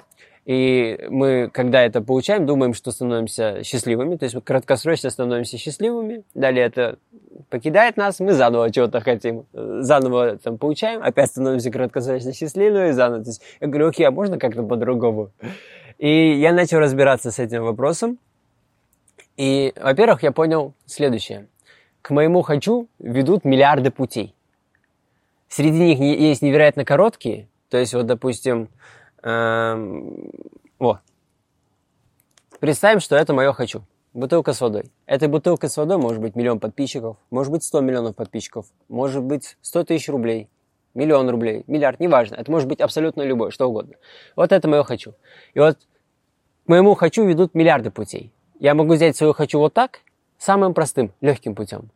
и мы, когда это получаем, думаем, что становимся счастливыми, то есть мы краткосрочно становимся счастливыми, далее это покидает нас, мы заново чего-то хотим, заново там получаем, опять становимся краткосрочно счастливыми, заново. То есть я говорю, окей, а можно как-то по-другому? И я начал разбираться с этим вопросом. И, во-первых, я понял следующее. К моему «хочу» ведут миллиарды путей. Среди них есть невероятно короткие, то есть вот, допустим, Эм, о. Представим, что это мое «хочу». Бутылка с водой. Этой бутылкой с водой может быть миллион подписчиков, может быть 100 миллионов подписчиков, может быть 100 тысяч рублей, миллион рублей, миллиард, неважно. Это может быть абсолютно любое, что угодно. Вот это мое «хочу». И вот к моему «хочу» ведут миллиарды путей. Я могу взять свое «хочу» вот так, самым простым, легким путем.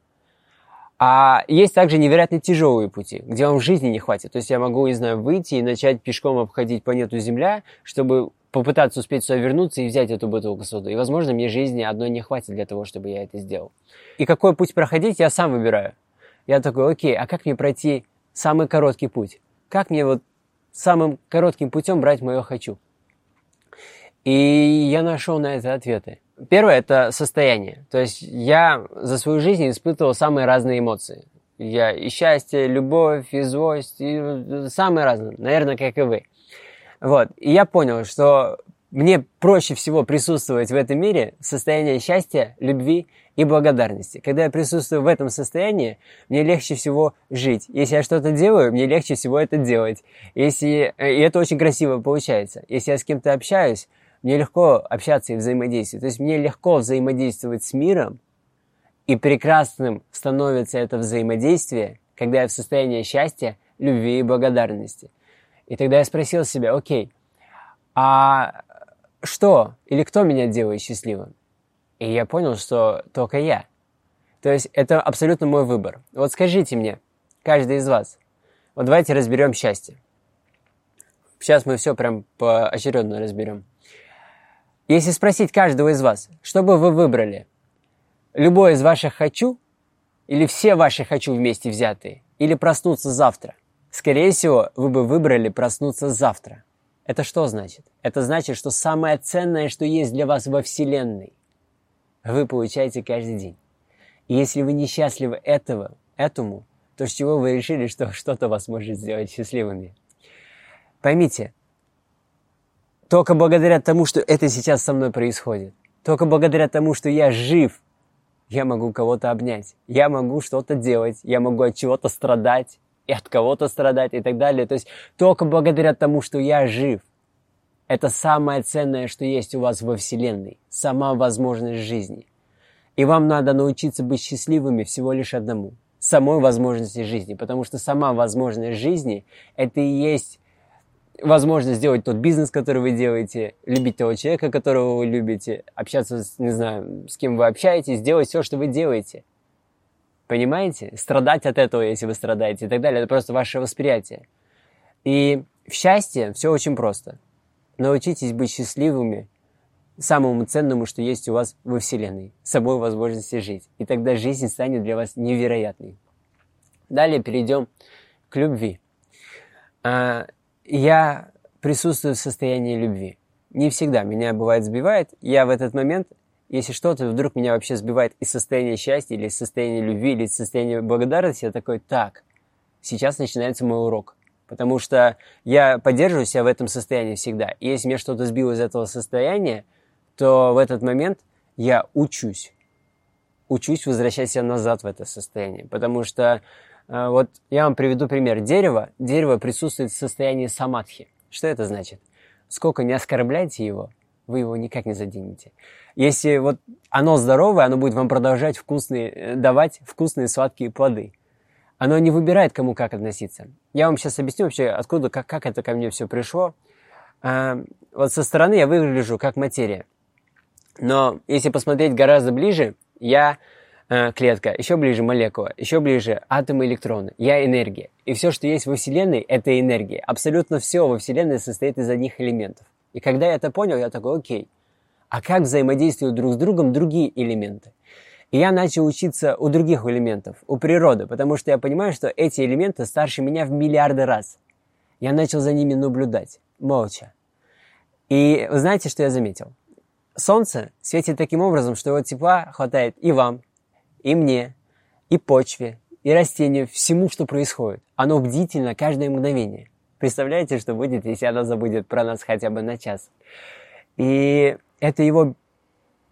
А есть также невероятно тяжелые пути, где вам жизни не хватит. То есть я могу, не знаю, выйти и начать пешком обходить планету Земля, чтобы попытаться успеть сюда вернуться и взять эту бутылку соды. И, возможно, мне жизни одной не хватит для того, чтобы я это сделал. И какой путь проходить, я сам выбираю. Я такой, окей, а как мне пройти самый короткий путь? Как мне вот самым коротким путем брать мое «хочу»? И я нашел на это ответы. Первое – это состояние. То есть я за свою жизнь испытывал самые разные эмоции. Я и счастье, любовь, и злость, и самые разные, наверное, как и вы. Вот. И я понял, что мне проще всего присутствовать в этом мире в состоянии счастья, любви и благодарности. Когда я присутствую в этом состоянии, мне легче всего жить. Если я что-то делаю, мне легче всего это делать. Если... Э, и это очень красиво получается. Если я с кем-то общаюсь, мне легко общаться и взаимодействовать. То есть мне легко взаимодействовать с миром, и прекрасным становится это взаимодействие, когда я в состоянии счастья, любви и благодарности. И тогда я спросил себя, окей, а что или кто меня делает счастливым? И я понял, что только я. То есть это абсолютно мой выбор. Вот скажите мне, каждый из вас, вот давайте разберем счастье. Сейчас мы все прям поочередно разберем. Если спросить каждого из вас, что бы вы выбрали? Любое из ваших «хочу» или все ваши «хочу» вместе взятые? Или проснуться завтра? Скорее всего, вы бы выбрали проснуться завтра. Это что значит? Это значит, что самое ценное, что есть для вас во Вселенной, вы получаете каждый день. И если вы несчастливы этого, этому, то с чего вы решили, что что-то вас может сделать счастливыми? Поймите, только благодаря тому, что это сейчас со мной происходит, только благодаря тому, что я жив, я могу кого-то обнять, я могу что-то делать, я могу от чего-то страдать, и от кого-то страдать и так далее. То есть только благодаря тому, что я жив, это самое ценное, что есть у вас во Вселенной, сама возможность жизни. И вам надо научиться быть счастливыми всего лишь одному – самой возможности жизни, потому что сама возможность жизни – это и есть возможность сделать тот бизнес, который вы делаете, любить того человека, которого вы любите, общаться, с, не знаю, с кем вы общаетесь, делать все, что вы делаете – Понимаете? Страдать от этого, если вы страдаете и так далее. Это просто ваше восприятие. И в счастье все очень просто. Научитесь быть счастливыми, самому ценному, что есть у вас во Вселенной, собой возможности жить. И тогда жизнь станет для вас невероятной. Далее перейдем к любви. А, я присутствую в состоянии любви. Не всегда меня бывает сбивает. Я в этот момент если что-то вдруг меня вообще сбивает из состояния счастья, или из состояния любви, или из состояния благодарности, я такой, так, сейчас начинается мой урок. Потому что я поддерживаю себя в этом состоянии всегда. И если меня что-то сбило из этого состояния, то в этот момент я учусь. Учусь возвращать себя назад в это состояние. Потому что, вот я вам приведу пример. Дерево, дерево присутствует в состоянии самадхи. Что это значит? Сколько не оскорбляйте его, вы его никак не заденете. Если вот оно здоровое, оно будет вам продолжать вкусные, э, давать вкусные сладкие плоды. Оно не выбирает, кому как относиться. Я вам сейчас объясню вообще, откуда, как, как это ко мне все пришло. А, вот со стороны я выгляжу как материя. Но если посмотреть гораздо ближе, я э, клетка, еще ближе молекула, еще ближе атомы, электроны. Я энергия. И все, что есть во Вселенной, это энергия. Абсолютно все во Вселенной состоит из одних элементов. И когда я это понял, я такой, окей, а как взаимодействуют друг с другом другие элементы. И я начал учиться у других элементов, у природы, потому что я понимаю, что эти элементы старше меня в миллиарды раз. Я начал за ними наблюдать, молча. И знаете, что я заметил? Солнце светит таким образом, что его тепла хватает и вам, и мне, и почве, и растению, всему, что происходит. Оно бдительно каждое мгновение. Представляете, что будет, если оно забудет про нас хотя бы на час? И это его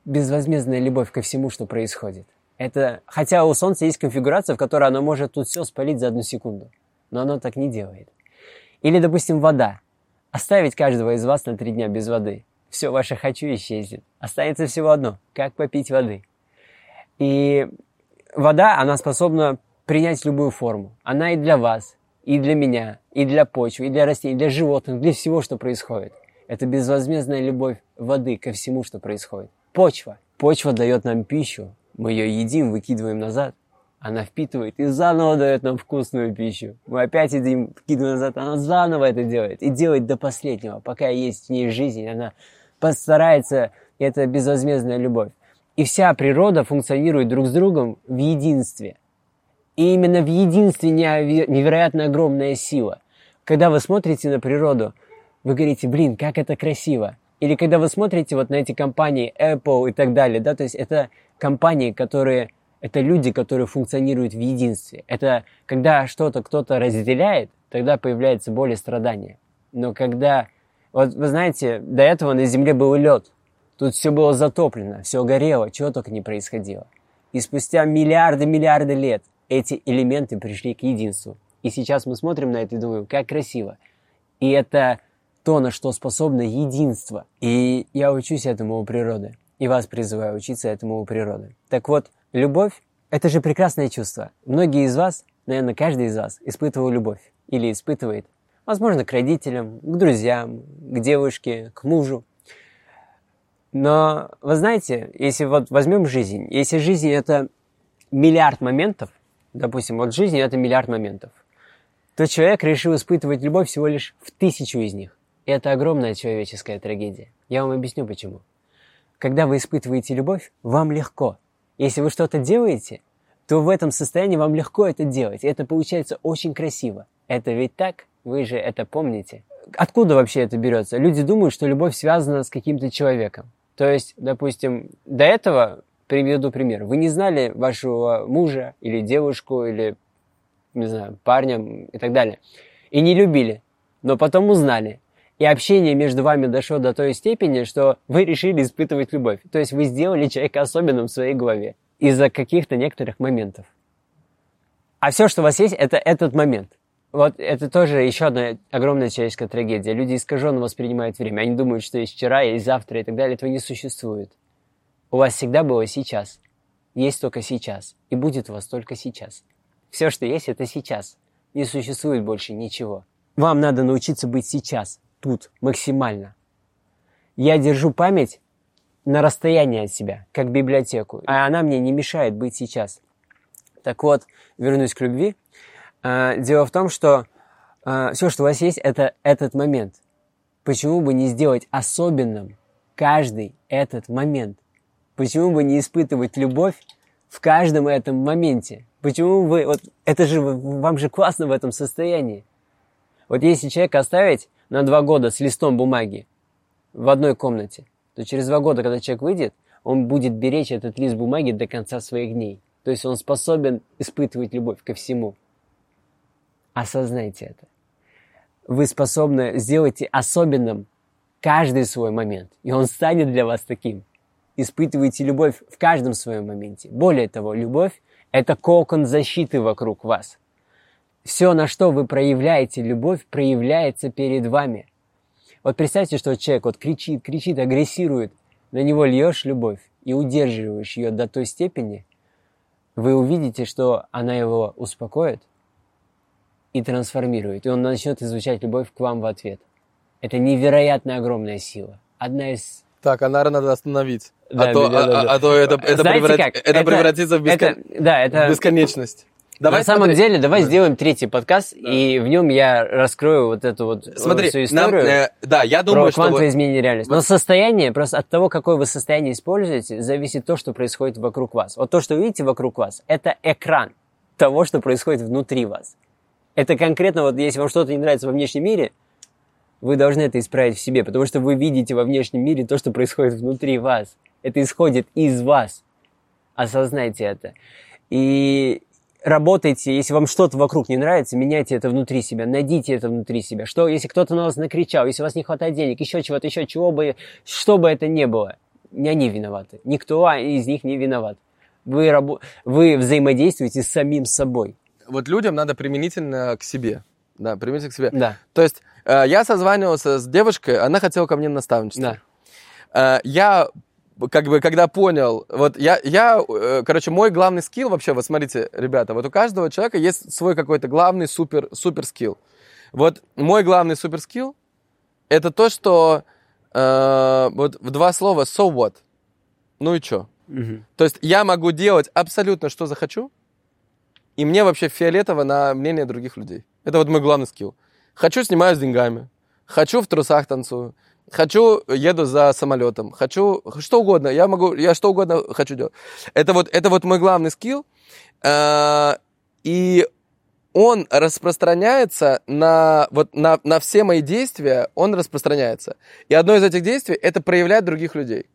безвозмездная любовь ко всему, что происходит. Это, хотя у Солнца есть конфигурация, в которой оно может тут все спалить за одну секунду, но оно так не делает. Или, допустим, вода. Оставить каждого из вас на три дня без воды. Все ваше «хочу» исчезнет. Останется всего одно – как попить воды. И вода, она способна принять любую форму. Она и для вас, и для меня, и для почвы, и для растений, и для животных, для всего, что происходит. Это безвозмездная любовь воды ко всему, что происходит. Почва. Почва дает нам пищу. Мы ее едим, выкидываем назад. Она впитывает и заново дает нам вкусную пищу. Мы опять едим, вкидываем назад, она заново это делает. И делает до последнего, пока есть в ней жизнь. Она постарается, это безвозмездная любовь. И вся природа функционирует друг с другом в единстве. И именно в единстве невероятно огромная сила. Когда вы смотрите на природу, вы говорите, блин, как это красиво. Или когда вы смотрите вот на эти компании Apple и так далее, да, то есть это компании, которые, это люди, которые функционируют в единстве. Это когда что-то кто-то разделяет, тогда появляется боль и страдания. Но когда, вот вы знаете, до этого на Земле был лед, тут все было затоплено, все горело, чего только не происходило. И спустя миллиарды-миллиарды лет эти элементы пришли к единству. И сейчас мы смотрим на это и думаем, как красиво. И это то, на что способно единство. И я учусь этому у природы. И вас призываю учиться этому у природы. Так вот, любовь – это же прекрасное чувство. Многие из вас, наверное, каждый из вас испытывал любовь. Или испытывает. Возможно, к родителям, к друзьям, к девушке, к мужу. Но вы знаете, если вот возьмем жизнь, если жизнь это миллиард моментов, допустим, вот жизнь это миллиард моментов, то человек решил испытывать любовь всего лишь в тысячу из них. И это огромная человеческая трагедия. Я вам объясню почему. Когда вы испытываете любовь, вам легко. Если вы что-то делаете, то в этом состоянии вам легко это делать. Это получается очень красиво. Это ведь так? Вы же это помните. Откуда вообще это берется? Люди думают, что любовь связана с каким-то человеком. То есть, допустим, до этого, приведу пример, вы не знали вашего мужа или девушку, или, не знаю, парня и так далее, и не любили, но потом узнали. И общение между вами дошло до той степени, что вы решили испытывать любовь. То есть вы сделали человека особенным в своей голове из-за каких-то некоторых моментов. А все, что у вас есть, это этот момент – вот это тоже еще одна огромная человеческая трагедия. Люди искаженно воспринимают время. Они думают, что есть вчера, есть завтра и так далее. Этого не существует. У вас всегда было сейчас. Есть только сейчас. И будет у вас только сейчас. Все, что есть, это сейчас. Не существует больше ничего. Вам надо научиться быть сейчас, тут, максимально. Я держу память на расстоянии от себя, как библиотеку, а она мне не мешает быть сейчас. Так вот, вернусь к любви. А, дело в том, что а, все, что у вас есть, это этот момент. Почему бы не сделать особенным каждый этот момент? Почему бы не испытывать любовь в каждом этом моменте? Почему вы... Вот это же... Вам же классно в этом состоянии. Вот если человека оставить на два года с листом бумаги в одной комнате, то через два года, когда человек выйдет, он будет беречь этот лист бумаги до конца своих дней. То есть он способен испытывать любовь ко всему. Осознайте это. Вы способны сделать особенным каждый свой момент, и он станет для вас таким. Испытывайте любовь в каждом своем моменте. Более того, любовь – это кокон защиты вокруг вас. Все, на что вы проявляете любовь, проявляется перед вами. Вот представьте, что человек вот кричит, кричит, агрессирует, на него льешь любовь и удерживаешь ее до той степени, вы увидите, что она его успокоит – и трансформирует, и он начнет изучать любовь к вам в ответ. Это невероятно огромная сила. Одна из... Так, а наверное, надо остановить. Да, а, то, да, да, а, а, а то это, это, преврат... это, это превратится в, бескон... это, да, это... в бесконечность. Давай На самом деле, давай да. сделаем третий подкаст, да. и в нем я раскрою вот эту вот э, Смотри, всю историю. Нам, э, да, я думаю, про что квантовое изменение реальности. Но состояние, просто от того, какое вы состояние используете, зависит то, что происходит вокруг вас. Вот то, что вы видите вокруг вас, это экран того, что происходит внутри вас. Это конкретно, вот если вам что-то не нравится во внешнем мире, вы должны это исправить в себе, потому что вы видите во внешнем мире то, что происходит внутри вас. Это исходит из вас. Осознайте это. И работайте, если вам что-то вокруг не нравится, меняйте это внутри себя, найдите это внутри себя. Что, если кто-то на вас накричал, если у вас не хватает денег, еще чего-то, еще чего бы, что бы это ни было, не они виноваты. Никто из них не виноват. Вы, рабо- вы взаимодействуете с самим собой вот людям надо применительно к себе. Да, применительно к себе. Да. То есть э, я созванивался с девушкой, она хотела ко мне наставничество. Да. Э, я как бы, когда понял, вот я, я, э, короче, мой главный скилл вообще, вот смотрите, ребята, вот у каждого человека есть свой какой-то главный супер, супер скилл. Вот мой главный супер скилл это то, что э, вот в два слова so what, ну и чё. Угу. То есть я могу делать абсолютно что захочу, и мне вообще фиолетово на мнение других людей. Это вот мой главный скилл. Хочу, снимаю с деньгами. Хочу, в трусах танцую. Хочу, еду за самолетом. Хочу, что угодно. Я могу, я что угодно хочу делать. Это вот, это вот мой главный скилл. А, и он распространяется на, вот, на, на все мои действия, он распространяется. И одно из этих действий – это проявлять других людей.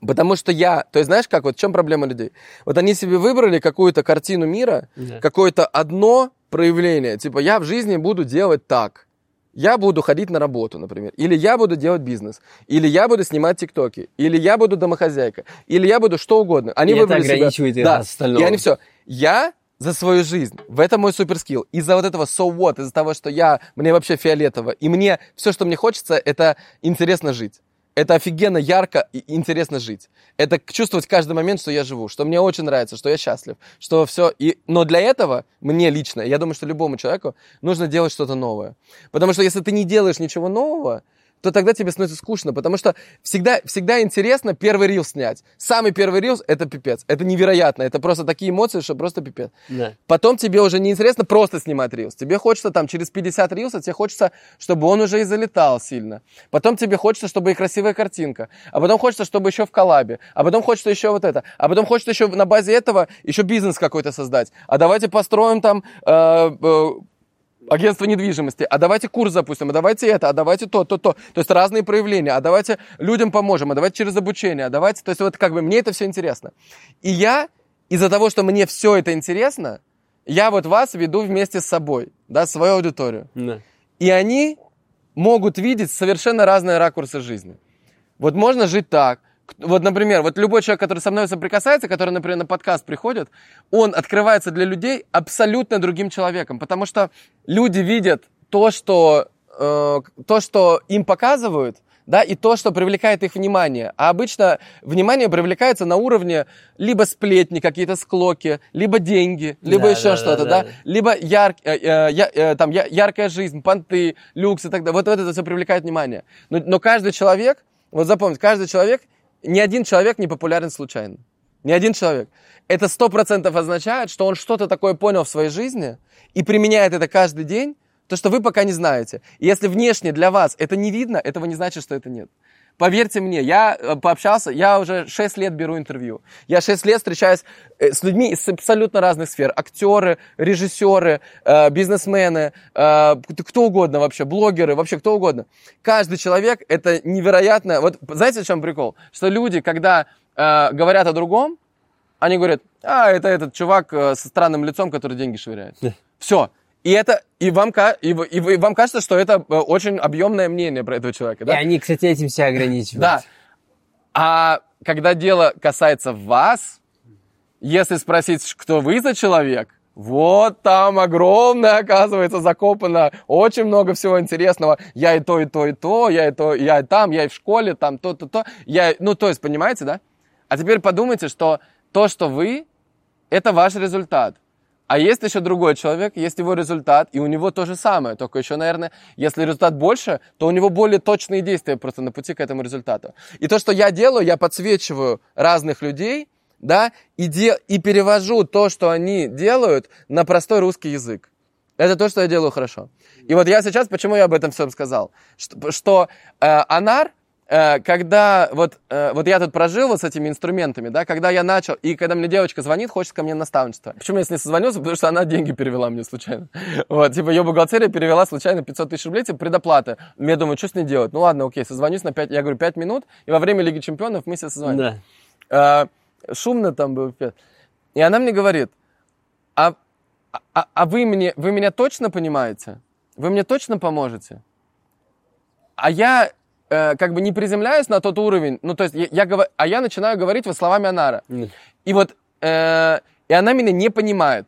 Потому что я, то есть знаешь как, вот в чем проблема людей? Вот они себе выбрали какую-то картину мира, да. какое-то одно проявление. Типа я в жизни буду делать так. я буду ходить на работу, например, или я буду делать бизнес, или я буду снимать тиктоки, или я буду домохозяйка, или я буду что угодно. Они и это выбрали себя. ограничивает их Да, от остального. и они все. Я за свою жизнь. В этом мой суперскилл. Из-за вот этого so what, из-за того, что я, мне вообще фиолетово, и мне все, что мне хочется, это интересно жить. Это офигенно ярко и интересно жить. Это чувствовать каждый момент, что я живу, что мне очень нравится, что я счастлив, что все. И... Но для этого мне лично, я думаю, что любому человеку нужно делать что-то новое. Потому что если ты не делаешь ничего нового, то тогда тебе становится скучно, потому что всегда, всегда интересно первый рил снять. Самый первый рил – это пипец. Это невероятно. Это просто такие эмоции, что просто пипец. Да. Потом тебе уже не интересно просто снимать рилс. Тебе хочется там через 50 рилсов, тебе хочется, чтобы он уже и залетал сильно. Потом тебе хочется, чтобы и красивая картинка. А потом хочется, чтобы еще в коллабе. А потом хочется еще вот это. А потом хочется еще на базе этого еще бизнес какой-то создать. А давайте построим там э, э, агентство недвижимости, а давайте курс запустим, а давайте это, а давайте то, то, то. То есть разные проявления, а давайте людям поможем, а давайте через обучение, а давайте... То есть вот как бы мне это все интересно. И я из-за того, что мне все это интересно, я вот вас веду вместе с собой, да, свою аудиторию. Да. И они могут видеть совершенно разные ракурсы жизни. Вот можно жить так. Вот, например, вот любой человек, который со мной соприкасается, который, например, на подкаст приходит, он открывается для людей абсолютно другим человеком, потому что люди видят то, что, э, то, что им показывают, да, и то, что привлекает их внимание. А обычно внимание привлекается на уровне либо сплетни, какие-то склоки, либо деньги, либо Да, еще да, что-то, да, да, да. либо яр, э, э, э, там, я- яркая жизнь, понты, люкс и так далее. Вот, вот это все привлекает внимание. Но, но каждый человек, вот запомните, каждый человек, ни один человек не популярен случайно. Ни один человек. Это сто процентов означает, что он что-то такое понял в своей жизни и применяет это каждый день, то, что вы пока не знаете. И если внешне для вас это не видно, этого не значит, что это нет. Поверьте мне, я э, пообщался, я уже 6 лет беру интервью. Я 6 лет встречаюсь э, с людьми из абсолютно разных сфер. Актеры, режиссеры, э, бизнесмены, кто угодно вообще, блогеры, вообще кто угодно. Каждый человек это невероятно. Вот знаете, в чем прикол? Что люди, когда говорят о другом, они говорят, а, это этот чувак со странным лицом, который деньги швыряет. Все. И это, и вам, и, и вы- вам кажется, что это э, очень объемное мнение про этого человека, да? И они, кстати, этим себя ограничивают. Да. А когда дело касается вас, если спросить, кто вы за человек, вот там огромное, оказывается, закопано очень много всего интересного. Я и то, и то, и то, я и то, я и там, я и в школе, там то, то, то. Я, ну, то есть, понимаете, да? А теперь подумайте, что то, что вы, это ваш результат. А есть еще другой человек, есть его результат, и у него то же самое, только еще, наверное, если результат больше, то у него более точные действия просто на пути к этому результату. И то, что я делаю, я подсвечиваю разных людей, да, и, де- и перевожу то, что они делают, на простой русский язык. Это то, что я делаю хорошо. И вот я сейчас, почему я об этом всем сказал? Что, что э, Анар, когда вот, э, вот я тут прожил вот с этими инструментами, да, когда я начал, и когда мне девочка звонит, хочет ко мне наставничество. Почему я с ней созвонился? Потому что она деньги перевела мне случайно. Вот, типа, ее бухгалтерия перевела случайно 500 тысяч рублей, типа, предоплата. Я думаю, что с ней делать? Ну ладно, окей, созвонюсь на 5, я говорю, 5 минут, и во время Лиги Чемпионов мы себе созвоним. Да. Э, шумно там было. И она мне говорит, а, а, а вы, мне, вы меня точно понимаете? Вы мне точно поможете? А я э, как бы не приземляюсь на тот уровень, ну то есть я, я говор- а я начинаю говорить вот словами Анара. Да. И вот, э, и она меня не понимает.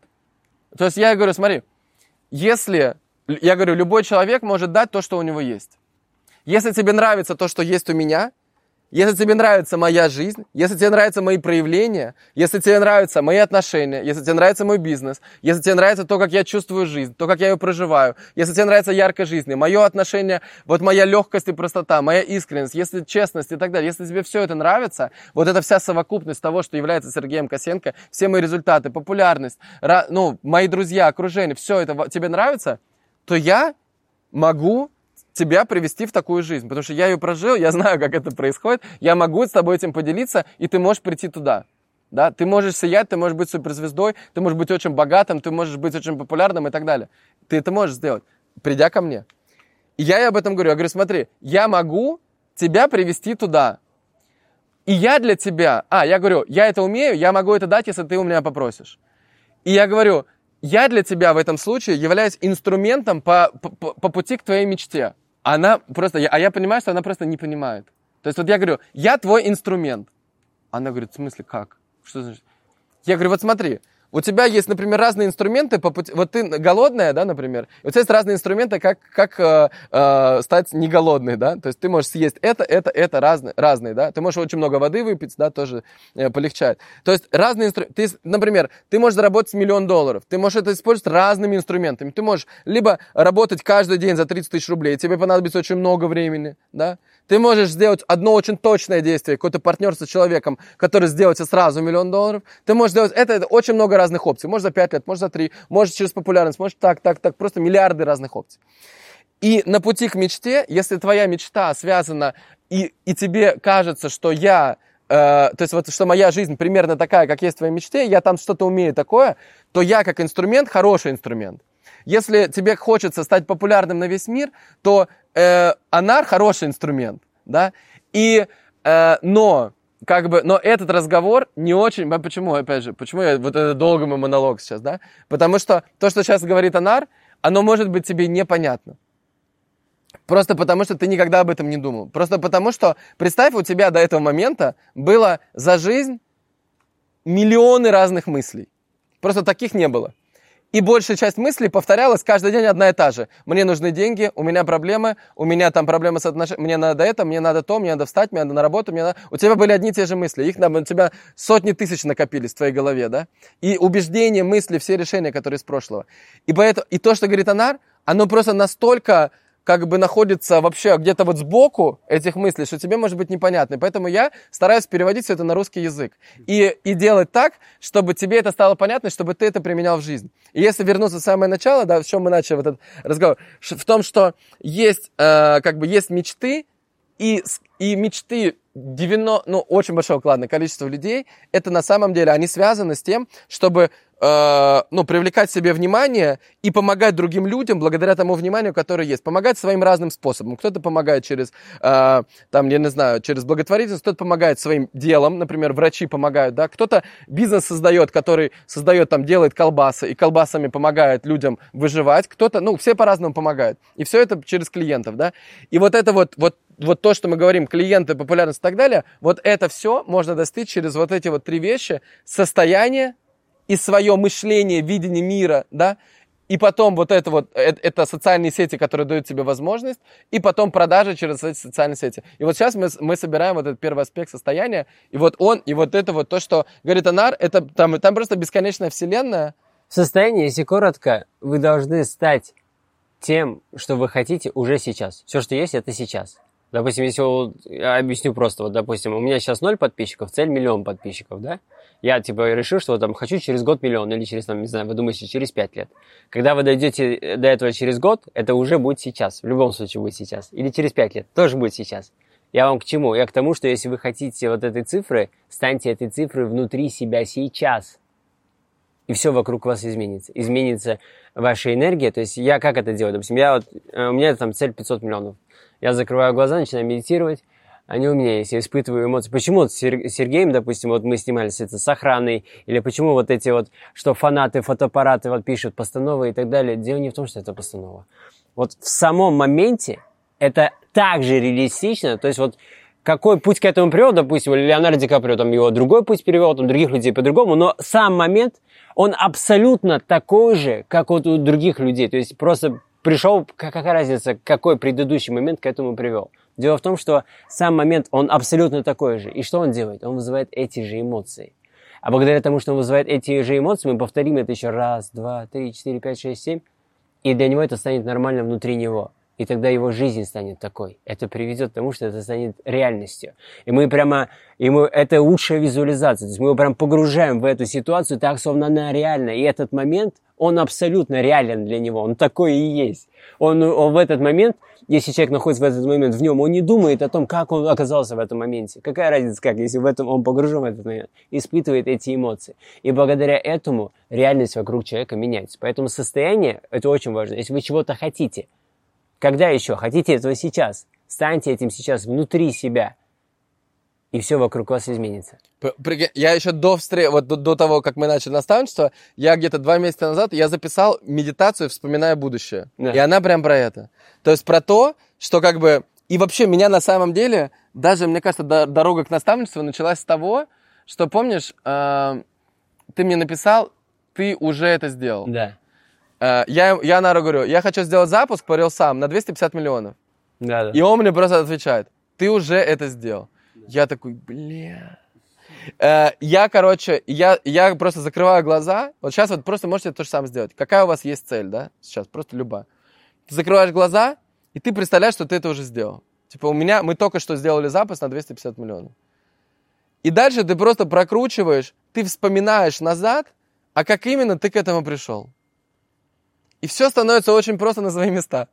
То есть я говорю, смотри, если, я говорю, любой человек может дать то, что у него есть. Если тебе нравится то, что есть у меня, если тебе нравится моя жизнь, если тебе нравятся мои проявления, если тебе нравятся мои отношения, если тебе нравится мой бизнес, если тебе нравится то, как я чувствую жизнь, то, как я ее проживаю, если тебе нравится яркость жизни, мое отношение, вот моя легкость и простота, моя искренность, если честность и так далее, если тебе все это нравится, вот эта вся совокупность того, что является Сергеем Косенко, все мои результаты, популярность, ну, мои друзья, окружение, все это тебе нравится, то я могу тебя привести в такую жизнь, потому что я ее прожил, я знаю, как это происходит, я могу с тобой этим поделиться, и ты можешь прийти туда. Да? Ты можешь сиять, ты можешь быть суперзвездой, ты можешь быть очень богатым, ты можешь быть очень популярным и так далее. Ты это можешь сделать, придя ко мне. И я об этом говорю. Я говорю, смотри, я могу тебя привести туда. И я для тебя... А, я говорю, я это умею, я могу это дать, если ты у меня попросишь. И я говорю, я для тебя в этом случае являюсь инструментом по, по, по пути к твоей мечте. Она просто, а я понимаю, что она просто не понимает. То есть вот я говорю, я твой инструмент. Она говорит, в смысле, как? Что значит? Я говорю, вот смотри, у тебя есть, например, разные инструменты по пути... Вот ты голодная, да, например, у тебя есть разные инструменты, как, как э, э, стать не голодной, да, то есть ты можешь съесть это, это, это, разные, разные, да, ты можешь очень много воды выпить, да, тоже э, полегчает. То есть разные инструменты, ты, например, ты можешь заработать миллион долларов, ты можешь это использовать разными инструментами, ты можешь либо работать каждый день за 30 тысяч рублей, тебе понадобится очень много времени, да, ты можешь сделать одно очень точное действие, какое-то партнерство с человеком, который сделает сразу миллион долларов. Ты можешь сделать это, это очень много разных опций. Может за 5 лет, может за 3, может через популярность, может так, так, так. Просто миллиарды разных опций. И на пути к мечте, если твоя мечта связана, и, и тебе кажется, что я э, то есть вот что моя жизнь примерно такая, как есть в твоей мечте, я там что-то умею такое, то я как инструмент хороший инструмент. Если тебе хочется стать популярным на весь мир, то э, анар хороший инструмент, да, и, э, но, как бы, но этот разговор не очень, почему, опять же, почему я, вот это долгий мой монолог сейчас, да, потому что то, что сейчас говорит анар, оно может быть тебе непонятно. Просто потому, что ты никогда об этом не думал. Просто потому, что, представь, у тебя до этого момента было за жизнь миллионы разных мыслей. Просто таких не было. И большая часть мыслей повторялась каждый день одна и та же. Мне нужны деньги, у меня проблемы, у меня там проблемы с отношениями, мне надо это, мне надо то, мне надо встать, мне надо на работу, мне надо... У тебя были одни и те же мысли, их у тебя сотни тысяч накопились в твоей голове, да? И убеждения, мысли, все решения, которые из прошлого. И, поэтому, и то, что говорит Анар, оно просто настолько как бы находится вообще где-то вот сбоку этих мыслей, что тебе может быть непонятно. Поэтому я стараюсь переводить все это на русский язык. И, и делать так, чтобы тебе это стало понятно, чтобы ты это применял в жизнь. И если вернуться в самое начало, да, в чем мы начали этот разговор, в том, что есть, э, как бы есть мечты, и, и мечты 90, ну, очень большого ладно, количества людей, это на самом деле, они связаны с тем, чтобы э, ну, привлекать себе внимание и помогать другим людям благодаря тому вниманию, которое есть. Помогать своим разным способом. Кто-то помогает через, э, там, я не знаю, через благотворительность, кто-то помогает своим делом, например, врачи помогают, да, кто-то бизнес создает, который создает, там, делает колбасы, и колбасами помогает людям выживать, кто-то, ну, все по-разному помогают. И все это через клиентов, да. И вот это вот, вот вот то, что мы говорим, клиенты, популярность и так далее, вот это все можно достичь через вот эти вот три вещи. Состояние и свое мышление, видение мира, да, и потом вот это вот, это, это социальные сети, которые дают тебе возможность, и потом продажи через эти социальные сети. И вот сейчас мы, мы собираем вот этот первый аспект состояния, и вот он, и вот это вот то, что говорит Анар, это там, там просто бесконечная вселенная. Состояние, если коротко, вы должны стать тем, что вы хотите уже сейчас. Все, что есть, это сейчас. Допустим, если я объясню просто, вот, допустим, у меня сейчас ноль подписчиков, цель миллион подписчиков, да? Я, типа, решил, что там хочу через год миллион, или через, там, не знаю, вы думаете, через пять лет. Когда вы дойдете до этого через год, это уже будет сейчас, в любом случае будет сейчас. Или через пять лет, тоже будет сейчас. Я вам к чему? Я к тому, что если вы хотите вот этой цифры, станьте этой цифрой внутри себя сейчас. И все вокруг вас изменится. Изменится ваша энергия. То есть я как это делаю? Допустим, я вот, э, у меня там цель 500 миллионов. Я закрываю глаза, начинаю медитировать, они у меня есть, я испытываю эмоции. Почему вот с Сергеем, допустим, вот мы снимались это с охраной, или почему вот эти вот, что фанаты, фотоаппараты вот пишут постановы и так далее. Дело не в том, что это постанова. Вот в самом моменте это так же реалистично, то есть вот какой путь к этому привел, допустим, Леонардо Ди Каприо, там его другой путь перевел, там других людей по-другому, но сам момент, он абсолютно такой же, как вот у других людей. То есть просто пришел, какая разница, какой предыдущий момент к этому привел. Дело в том, что сам момент, он абсолютно такой же. И что он делает? Он вызывает эти же эмоции. А благодаря тому, что он вызывает эти же эмоции, мы повторим это еще раз, два, три, четыре, пять, шесть, семь. И для него это станет нормально внутри него. И тогда его жизнь станет такой. Это приведет к тому, что это станет реальностью. И мы прямо, и мы, это лучшая визуализация. То есть мы его прям погружаем в эту ситуацию так, словно она реальна. И этот момент, он абсолютно реален для него. Он такой и есть. Он, он в этот момент, если человек находится в этот момент в нем, он не думает о том, как он оказался в этом моменте. Какая разница, как, если в этом он погружен в этот момент, испытывает эти эмоции. И благодаря этому реальность вокруг человека меняется. Поэтому состояние, это очень важно. Если вы чего-то хотите – когда еще? Хотите этого сейчас? Станьте этим сейчас внутри себя. И все вокруг вас изменится. Я еще до встречи, вот до, до того, как мы начали наставничество, я где-то два месяца назад, я записал медитацию, вспоминая будущее. Да. И она прям про это. То есть про то, что как бы... И вообще меня на самом деле, даже, мне кажется, дорога к наставничеству началась с того, что, помнишь, э, ты мне написал, ты уже это сделал. Да. Э, я, я Нару говорю, я хочу сделать запуск по сам на 250 миллионов. Да, да. И он мне просто отвечает, ты уже это сделал. Я такой, бля. Э, я, короче, я, я просто закрываю глаза. Вот сейчас вот просто можете то же самое сделать. Какая у вас есть цель, да? Сейчас, просто любая. Ты закрываешь глаза, и ты представляешь, что ты это уже сделал. Типа у меня, мы только что сделали запуск на 250 миллионов. И дальше ты просто прокручиваешь, ты вспоминаешь назад, а как именно ты к этому пришел. И все становится очень просто на свои места.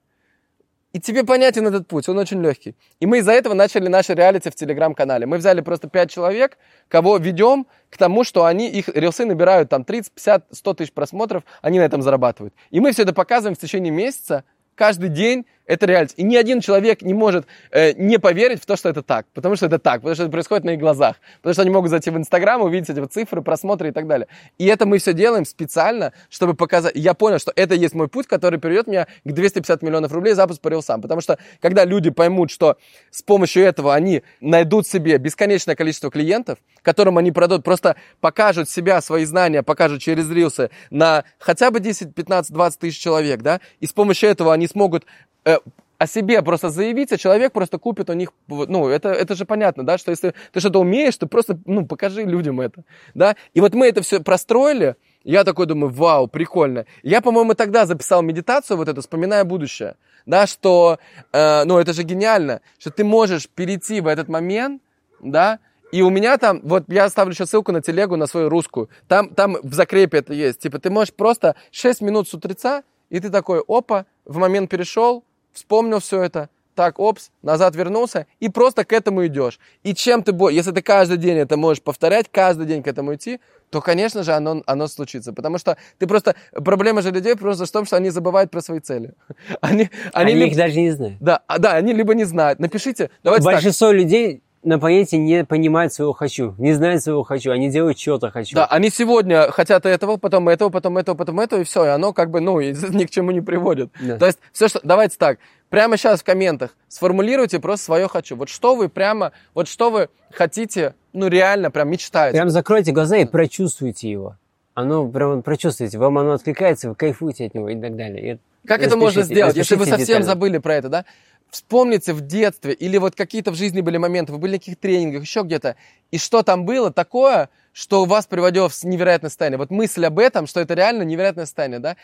И тебе понятен этот путь, он очень легкий. И мы из-за этого начали наши реалити в телеграм-канале. Мы взяли просто 5 человек, кого ведем к тому, что они, их рилсы набирают там 30, 50, 100 тысяч просмотров, они на этом зарабатывают. И мы все это показываем в течение месяца, каждый день, это реальность. И ни один человек не может э, не поверить в то, что это так. Потому что это так, потому что это происходит на их глазах. Потому что они могут зайти в Инстаграм, увидеть эти вот цифры, просмотры и так далее. И это мы все делаем специально, чтобы показать. Я понял, что это есть мой путь, который приведет меня к 250 миллионов рублей запуск по сам. Потому что когда люди поймут, что с помощью этого они найдут себе бесконечное количество клиентов, которым они продадут, просто покажут себя, свои знания, покажут через рилсы на хотя бы 10, 15, 20 тысяч человек, да, и с помощью этого они смогут э, о себе просто заявить, а человек просто купит у них, ну, это, это же понятно, да, что если ты что-то умеешь, то просто, ну, покажи людям это, да, и вот мы это все простроили, я такой думаю, вау, прикольно. Я, по-моему, тогда записал медитацию вот эту, вспоминая будущее, да, что, э, ну, это же гениально, что ты можешь перейти в этот момент, да, и у меня там, вот я оставлю еще ссылку на телегу, на свою русскую, там, там в закрепе это есть, типа ты можешь просто 6 минут с утреца, и ты такой, опа, в момент перешел, вспомнил все это, так, опс, назад вернулся, и просто к этому идешь. И чем ты будешь, если ты каждый день это можешь повторять, каждый день к этому идти, то, конечно же, оно, оно случится. Потому что ты просто... Проблема же людей просто в том, что они забывают про свои цели. Они, они, они их даже не знают. Да, а, да, они либо не знают. Напишите. Давайте Большинство так. людей на планете не понимают своего хочу, не знают своего хочу, они делают что-то хочу. Да, они сегодня хотят этого, потом этого, потом этого, потом этого, и все, и оно как бы, ну, ни к чему не приводит. Да. То есть, все, что... Давайте так, прямо сейчас в комментах сформулируйте просто свое хочу. Вот что вы прямо, вот что вы хотите, ну, реально прям мечтаете. Прям закройте глаза и прочувствуйте его. Оно прям прочувствуйте, вам оно откликается, вы кайфуете от него и так далее. И как это можно сделать, если вы совсем детально. забыли про это, да? Вспомните в детстве или вот какие-то в жизни были моменты, вы были на каких-то тренингах, еще где-то, и что там было такое, что вас приводило в невероятное состояние. Вот мысль об этом, что это реально невероятное состояние, да?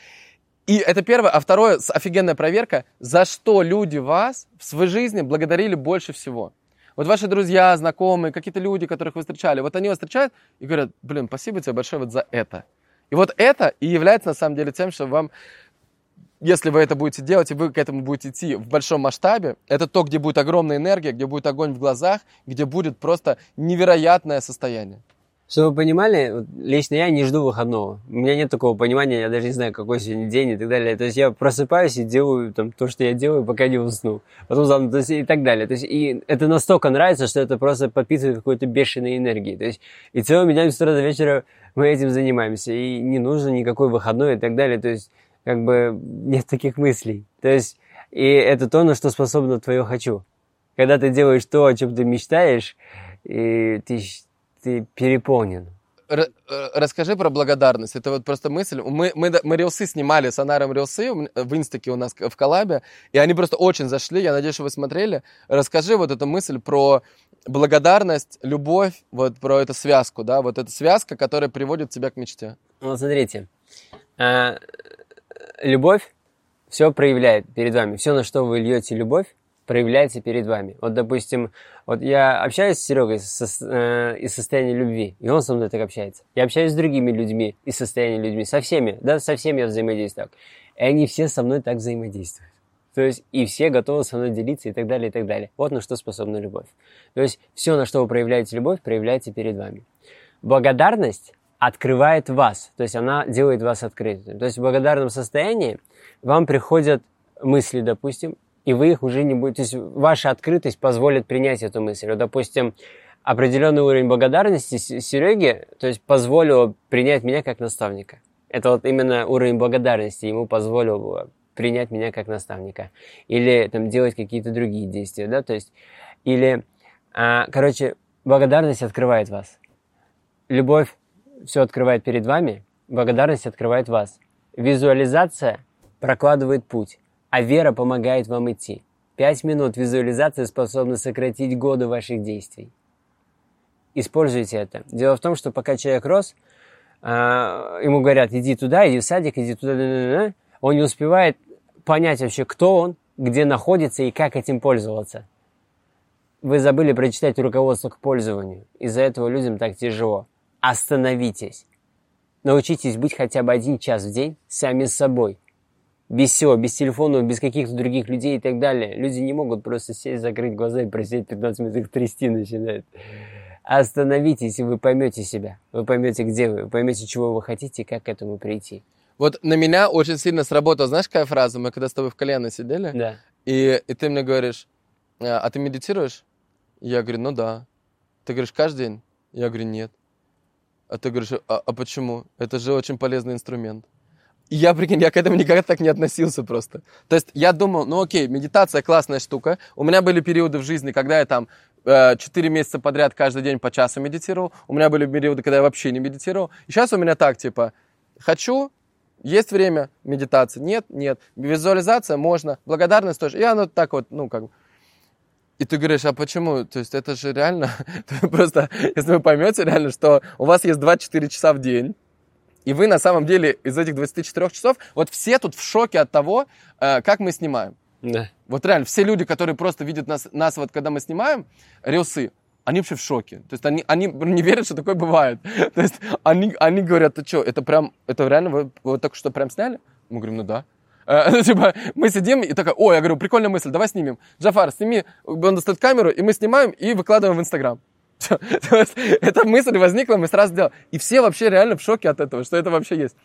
И это первое. А второе, офигенная проверка, за что люди вас в своей жизни благодарили больше всего. Вот ваши друзья, знакомые, какие-то люди, которых вы встречали, вот они вас встречают и говорят, блин, спасибо тебе большое вот за это. И вот это и является на самом деле тем, что вам если вы это будете делать, и вы к этому будете идти в большом масштабе, это то, где будет огромная энергия, где будет огонь в глазах, где будет просто невероятное состояние. Чтобы вы понимали, лично я не жду выходного. У меня нет такого понимания, я даже не знаю, какой сегодня день и так далее. То есть я просыпаюсь и делаю там, то, что я делаю, пока не усну. Потом то есть, и так далее. То есть, и это настолько нравится, что это просто подпитывает какой-то бешеной энергией. То есть, и целыми днями с утра до вечера мы этим занимаемся. И не нужно никакой выходной и так далее. То есть, как бы нет таких мыслей. То есть, и это то, на что способно твое «хочу». Когда ты делаешь то, о чем ты мечтаешь, и ты, ты переполнен. Э, расскажи про благодарность. Это вот просто мысль. Мы, мы, мы рилсы снимали с Анаром рилсы в Инстаке у нас в коллабе, и они просто очень зашли. Я надеюсь, что вы смотрели. Расскажи вот эту мысль про благодарность, любовь, вот про эту связку, да, вот эта связка, которая приводит тебя к мечте. Вот смотрите, а, любовь все проявляет перед вами. Все, на что вы льете любовь, проявляется перед вами. Вот, допустим, вот я общаюсь с Серегой со, э, из состояния любви, и он со мной так общается. Я общаюсь с другими людьми из состояния людьми, со всеми, да, со всеми я взаимодействую. И они все со мной так взаимодействуют. То есть и все готовы со мной делиться и так далее, и так далее. Вот на что способна любовь. То есть все, на что вы проявляете любовь, проявляется перед вами. Благодарность открывает вас, то есть она делает вас открытым. То есть в благодарном состоянии вам приходят мысли, допустим, и вы их уже не будете, то есть ваша открытость позволит принять эту мысль. Вот, допустим, определенный уровень благодарности Сереге, то есть позволило принять меня как наставника. Это вот именно уровень благодарности ему позволил принять меня как наставника. Или там делать какие-то другие действия, да, то есть, или, а, короче, благодарность открывает вас. Любовь все открывает перед вами, благодарность открывает вас. Визуализация прокладывает путь, а вера помогает вам идти. Пять минут визуализации способны сократить годы ваших действий. Используйте это. Дело в том, что пока человек рос, а, ему говорят, иди туда, иди в садик, иди туда, он не успевает понять вообще, кто он, где находится и как этим пользоваться. Вы забыли прочитать руководство к пользованию. Из-за этого людям так тяжело. Остановитесь. Научитесь быть хотя бы один час в день сами с собой. Без всего, без телефона, без каких-то других людей и так далее. Люди не могут просто сесть, закрыть глаза и просидеть 15 минут, их трясти начинает. Остановитесь, и вы поймете себя. Вы поймете, где вы, вы поймете, чего вы хотите и как к этому прийти. Вот на меня очень сильно сработала, знаешь, какая фраза? Мы когда с тобой в колено сидели, да. и, и ты мне говоришь, а, а ты медитируешь? Я говорю, ну да. Ты говоришь, каждый день? Я говорю, нет. А ты говоришь, а, а почему? Это же очень полезный инструмент. И я, прикинь, я к этому никогда так не относился просто. То есть я думал, ну окей, медитация классная штука. У меня были периоды в жизни, когда я там э, 4 месяца подряд каждый день по часу медитировал. У меня были периоды, когда я вообще не медитировал. И сейчас у меня так, типа, хочу, есть время медитации, нет, нет. Визуализация можно, благодарность тоже. И оно так вот, ну как и ты говоришь, а почему? То есть это же реально, просто, если вы поймете реально, что у вас есть 24 часа в день, и вы на самом деле из этих 24 часов, вот все тут в шоке от того, э, как мы снимаем. Да. Вот реально, все люди, которые просто видят нас, нас вот когда мы снимаем рилсы, они вообще в шоке. То есть они, они не верят, что такое бывает. То есть они, они говорят, ты что, это прям, это реально вы, вы только что прям сняли? Мы говорим, ну да. Ну, типа, мы сидим и такая, о, я говорю, прикольная мысль, давай снимем. Джафар, сними, он достает камеру, и мы снимаем и выкладываем в Инстаграм. Эта мысль возникла, мы сразу сделали. И все вообще реально в шоке от этого, что это вообще есть.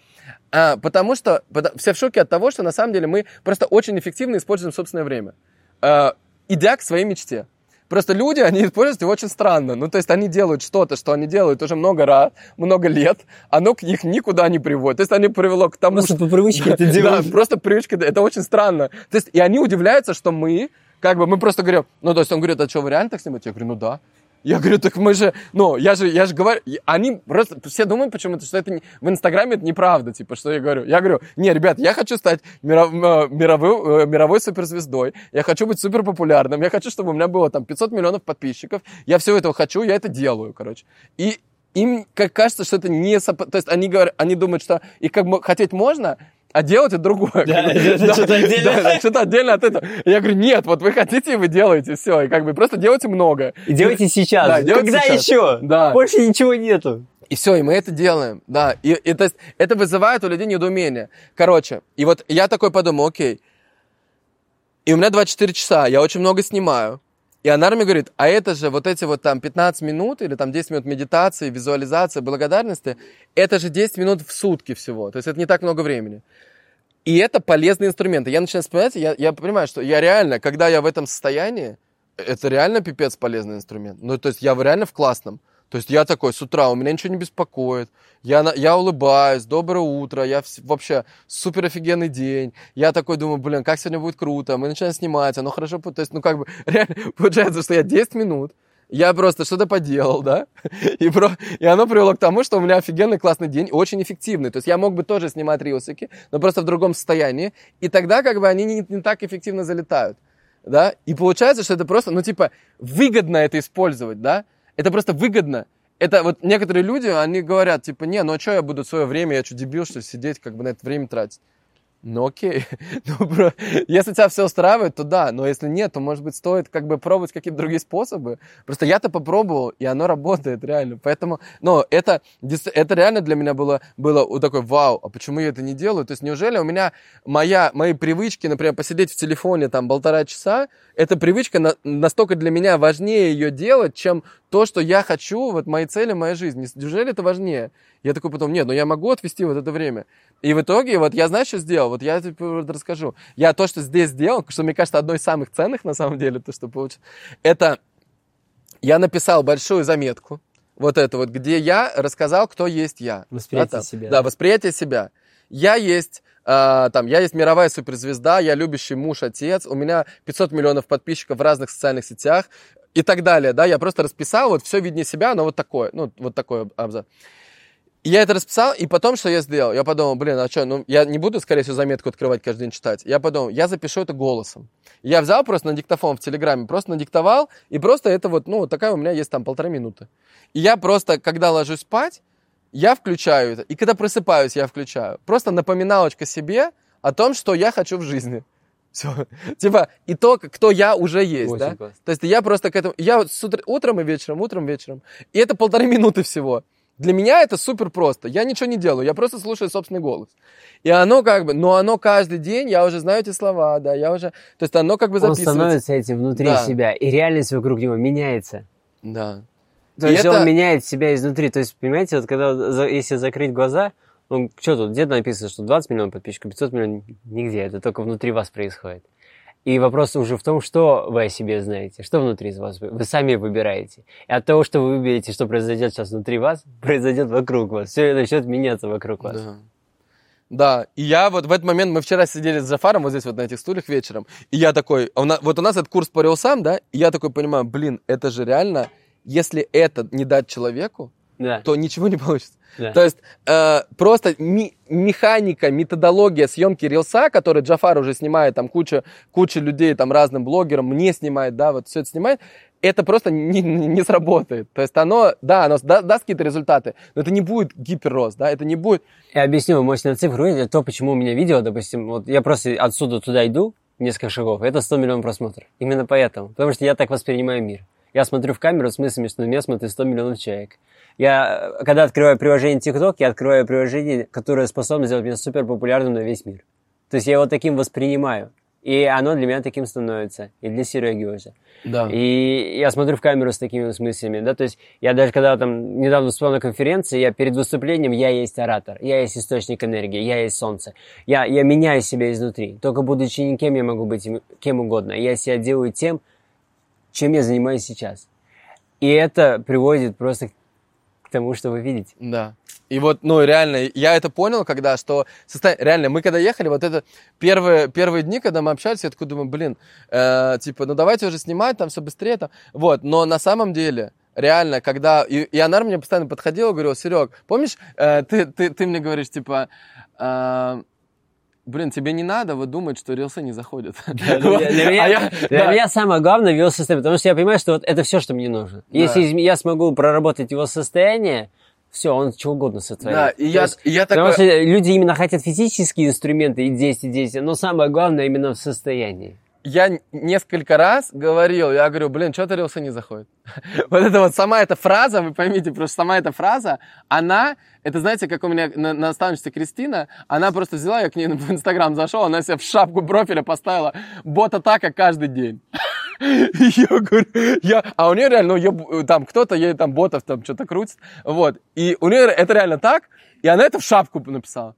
А, потому что все в шоке от того, что на самом деле мы просто очень эффективно используем собственное время, а, идя к своей мечте. Просто люди, они используют его очень странно. Ну, то есть они делают что-то, что они делают уже много раз, много лет, оно к них никуда не приводит. То есть они привело к тому, просто что... по привычке это делают. Да, просто привычка, это очень странно. То есть и они удивляются, что мы, как бы, мы просто говорим, ну, то есть он говорит, а что, вы реально так снимаете? Я говорю, ну да. Я говорю, так мы же, ну, я же, я же говорю, они просто, все думают почему-то, что это не, в Инстаграме это неправда, типа, что я говорю. Я говорю, не, ребят, я хочу стать миров, э, мировой, э, мировой суперзвездой, я хочу быть супер популярным, я хочу, чтобы у меня было там 500 миллионов подписчиков, я все этого хочу, я это делаю, короче. И им как кажется, что это не... То есть они, говорят, они думают, что их как бы хотеть можно, а делать это другое. Да, да, что-то отдельно. Что-то отдельно от этого. Я говорю, нет, вот вы хотите, вы делаете, все, и как бы просто делайте много. И делайте сейчас. Когда еще? Да. Больше ничего нету. И все, и мы это делаем, да. И, и то есть это вызывает у людей недоумение. Короче, и вот я такой подумал, окей, и у меня 24 часа, я очень много снимаю. И она мне говорит, а это же вот эти вот там 15 минут или там 10 минут медитации, визуализации, благодарности, это же 10 минут в сутки всего. То есть это не так много времени. И это полезные инструменты. Я начинаю вспоминать, я, я понимаю, что я реально, когда я в этом состоянии, это реально пипец полезный инструмент. Ну, то есть я реально в классном. То есть я такой с утра, у меня ничего не беспокоит, я, я улыбаюсь, доброе утро, я вообще супер офигенный день. Я такой думаю, блин, как сегодня будет круто, мы начинаем снимать, оно хорошо, то есть, ну как бы, реально получается, что я 10 минут, я просто что-то поделал, да, и, про... и оно привело к тому, что у меня офигенный классный день, очень эффективный. То есть я мог бы тоже снимать рилсики, но просто в другом состоянии, и тогда как бы они не, не так эффективно залетают, да, и получается, что это просто, ну типа, выгодно это использовать, да, это просто выгодно. Это вот некоторые люди, они говорят, типа, не, ну а что я буду свое время, я что, дебил, что сидеть, как бы на это время тратить? Ну окей, ну, бро, если тебя все устраивает, то да, но если нет, то, может быть, стоит как бы пробовать какие-то другие способы. Просто я-то попробовал, и оно работает реально. Поэтому, ну, это, это реально для меня было, было вот такой, вау, а почему я это не делаю? То есть неужели у меня моя, мои привычки, например, посидеть в телефоне там полтора часа, эта привычка на, настолько для меня важнее ее делать, чем то, что я хочу, вот мои цели, моя жизнь. Неужели это важнее? Я такой потом, нет, ну я могу отвести вот это время. И в итоге, вот я знаю, что сделал, вот я тебе расскажу. Я то, что здесь сделал, что мне кажется одной из самых ценных на самом деле, то, что получил, это я написал большую заметку, вот это вот, где я рассказал, кто есть я. Восприятие да, там. себя. Да, восприятие себя. Я есть, э, там, я есть мировая суперзвезда, я любящий муж, отец, у меня 500 миллионов подписчиков в разных социальных сетях и так далее, да, я просто расписал, вот все виднее себя, но вот такое, ну, вот такой абзац. Я это расписал, и потом что я сделал? Я подумал, блин, а что, ну, я не буду, скорее всего, заметку открывать каждый день читать. Я подумал, я запишу это голосом. Я взял просто на диктофон в Телеграме, просто надиктовал, и просто это вот, ну, такая у меня есть там полтора минуты. И я просто, когда ложусь спать, я включаю это, и когда просыпаюсь, я включаю. Просто напоминалочка себе о том, что я хочу в жизни. Все. Типа, и то, кто я уже есть, Очень да? классно. То есть я просто к этому... Я вот с утра- утром и вечером, утром и вечером. И это полторы минуты всего. Для меня это супер просто. Я ничего не делаю, я просто слушаю собственный голос. И оно как бы, но оно каждый день, я уже знаю эти слова, да, я уже... То есть оно как бы Он записывается. становится этим внутри Да. себя, и реальность вокруг него меняется. Да. То И есть это- он меняет себя изнутри. То есть, понимаете, вот когда если закрыть глаза, ну, что тут, где написано, что 20 миллионов подписчиков, 500 миллионов, нигде, это только внутри вас происходит. И вопрос уже в том, что вы о себе знаете, что внутри из вас, вы, сами выбираете. И от того, что вы выберете, что произойдет сейчас внутри вас, произойдет вокруг вас. Все начнет меняться вокруг вас. Да. Да, и я вот в этот момент, мы вчера сидели с Джафаром вот здесь вот на этих стульях вечером, и я такой, а вот у нас этот курс по рилсам, да, и я такой понимаю, блин, это же реально, если это не дать человеку, Да. то ничего не получится. Да. То есть э, просто ми- механика, методология съемки рилса, который Джафар уже снимает, там куча, куча людей, там разным блогерам, мне снимает, да, вот все это снимает, это просто не, не сработает. То есть оно, да, оно да- даст какие-то результаты, но это не будет гиперрост, да, это не будет... Я объясню, можете на цифру видеть, то, почему у меня видео, допустим, вот я просто отсюда туда иду, несколько шагов, это 100 миллионов просмотров. Именно поэтому. Потому что я так воспринимаю мир. Я смотрю в камеру с мыслями, что на меня смотрит 100 миллионов человек. Я, когда открываю приложение TikTok, я открываю приложение, которое способно сделать меня супер популярным на весь мир. То есть я его таким воспринимаю. И оно для меня таким становится. И для Сереги уже. Да. И я смотрю в камеру с такими мыслями, да, то есть я даже когда там недавно выступал на конференции, я перед выступлением, я есть оратор, я есть источник энергии, я есть солнце. Я, я меняю себя изнутри. Только будучи никем, я могу быть кем угодно. Я себя делаю тем, чем я занимаюсь сейчас. И это приводит просто к тому, что вы видите. Да. И вот, ну, реально, я это понял, когда, что состо- реально, мы когда ехали, вот это первые, первые дни, когда мы общались, я такой думаю, блин, э, типа, ну давайте уже снимать, там все быстрее, там, вот, но на самом деле, реально, когда, и, и она мне постоянно подходила, говорила, Серег, помнишь, э, ты, ты, ты мне говоришь, типа, э, блин, тебе не надо вот думать, что рилсы не заходят. Для меня, самое главное в его состоянии, потому что я понимаю, что вот это все, что мне нужно. Если я смогу проработать его состояние, все, он чего угодно сотворит. Да, и я, есть, и я Потому такой... что люди именно хотят физические инструменты и действия, действия, но самое главное именно в состоянии. Я несколько раз говорил, я говорю, блин, что-то рилсы не заходит. Вот это вот сама эта фраза, вы поймите, просто сама эта фраза, она, это знаете, как у меня на, на наставничестве Кристина, она просто взяла, я к ней в Инстаграм зашел, она себе в шапку профиля поставила бота така каждый день. Я говорю, я, а у нее реально, ну, её- там кто-то ей там ботов там что-то крутит, вот, и у нее это реально так, и она это в шапку написала.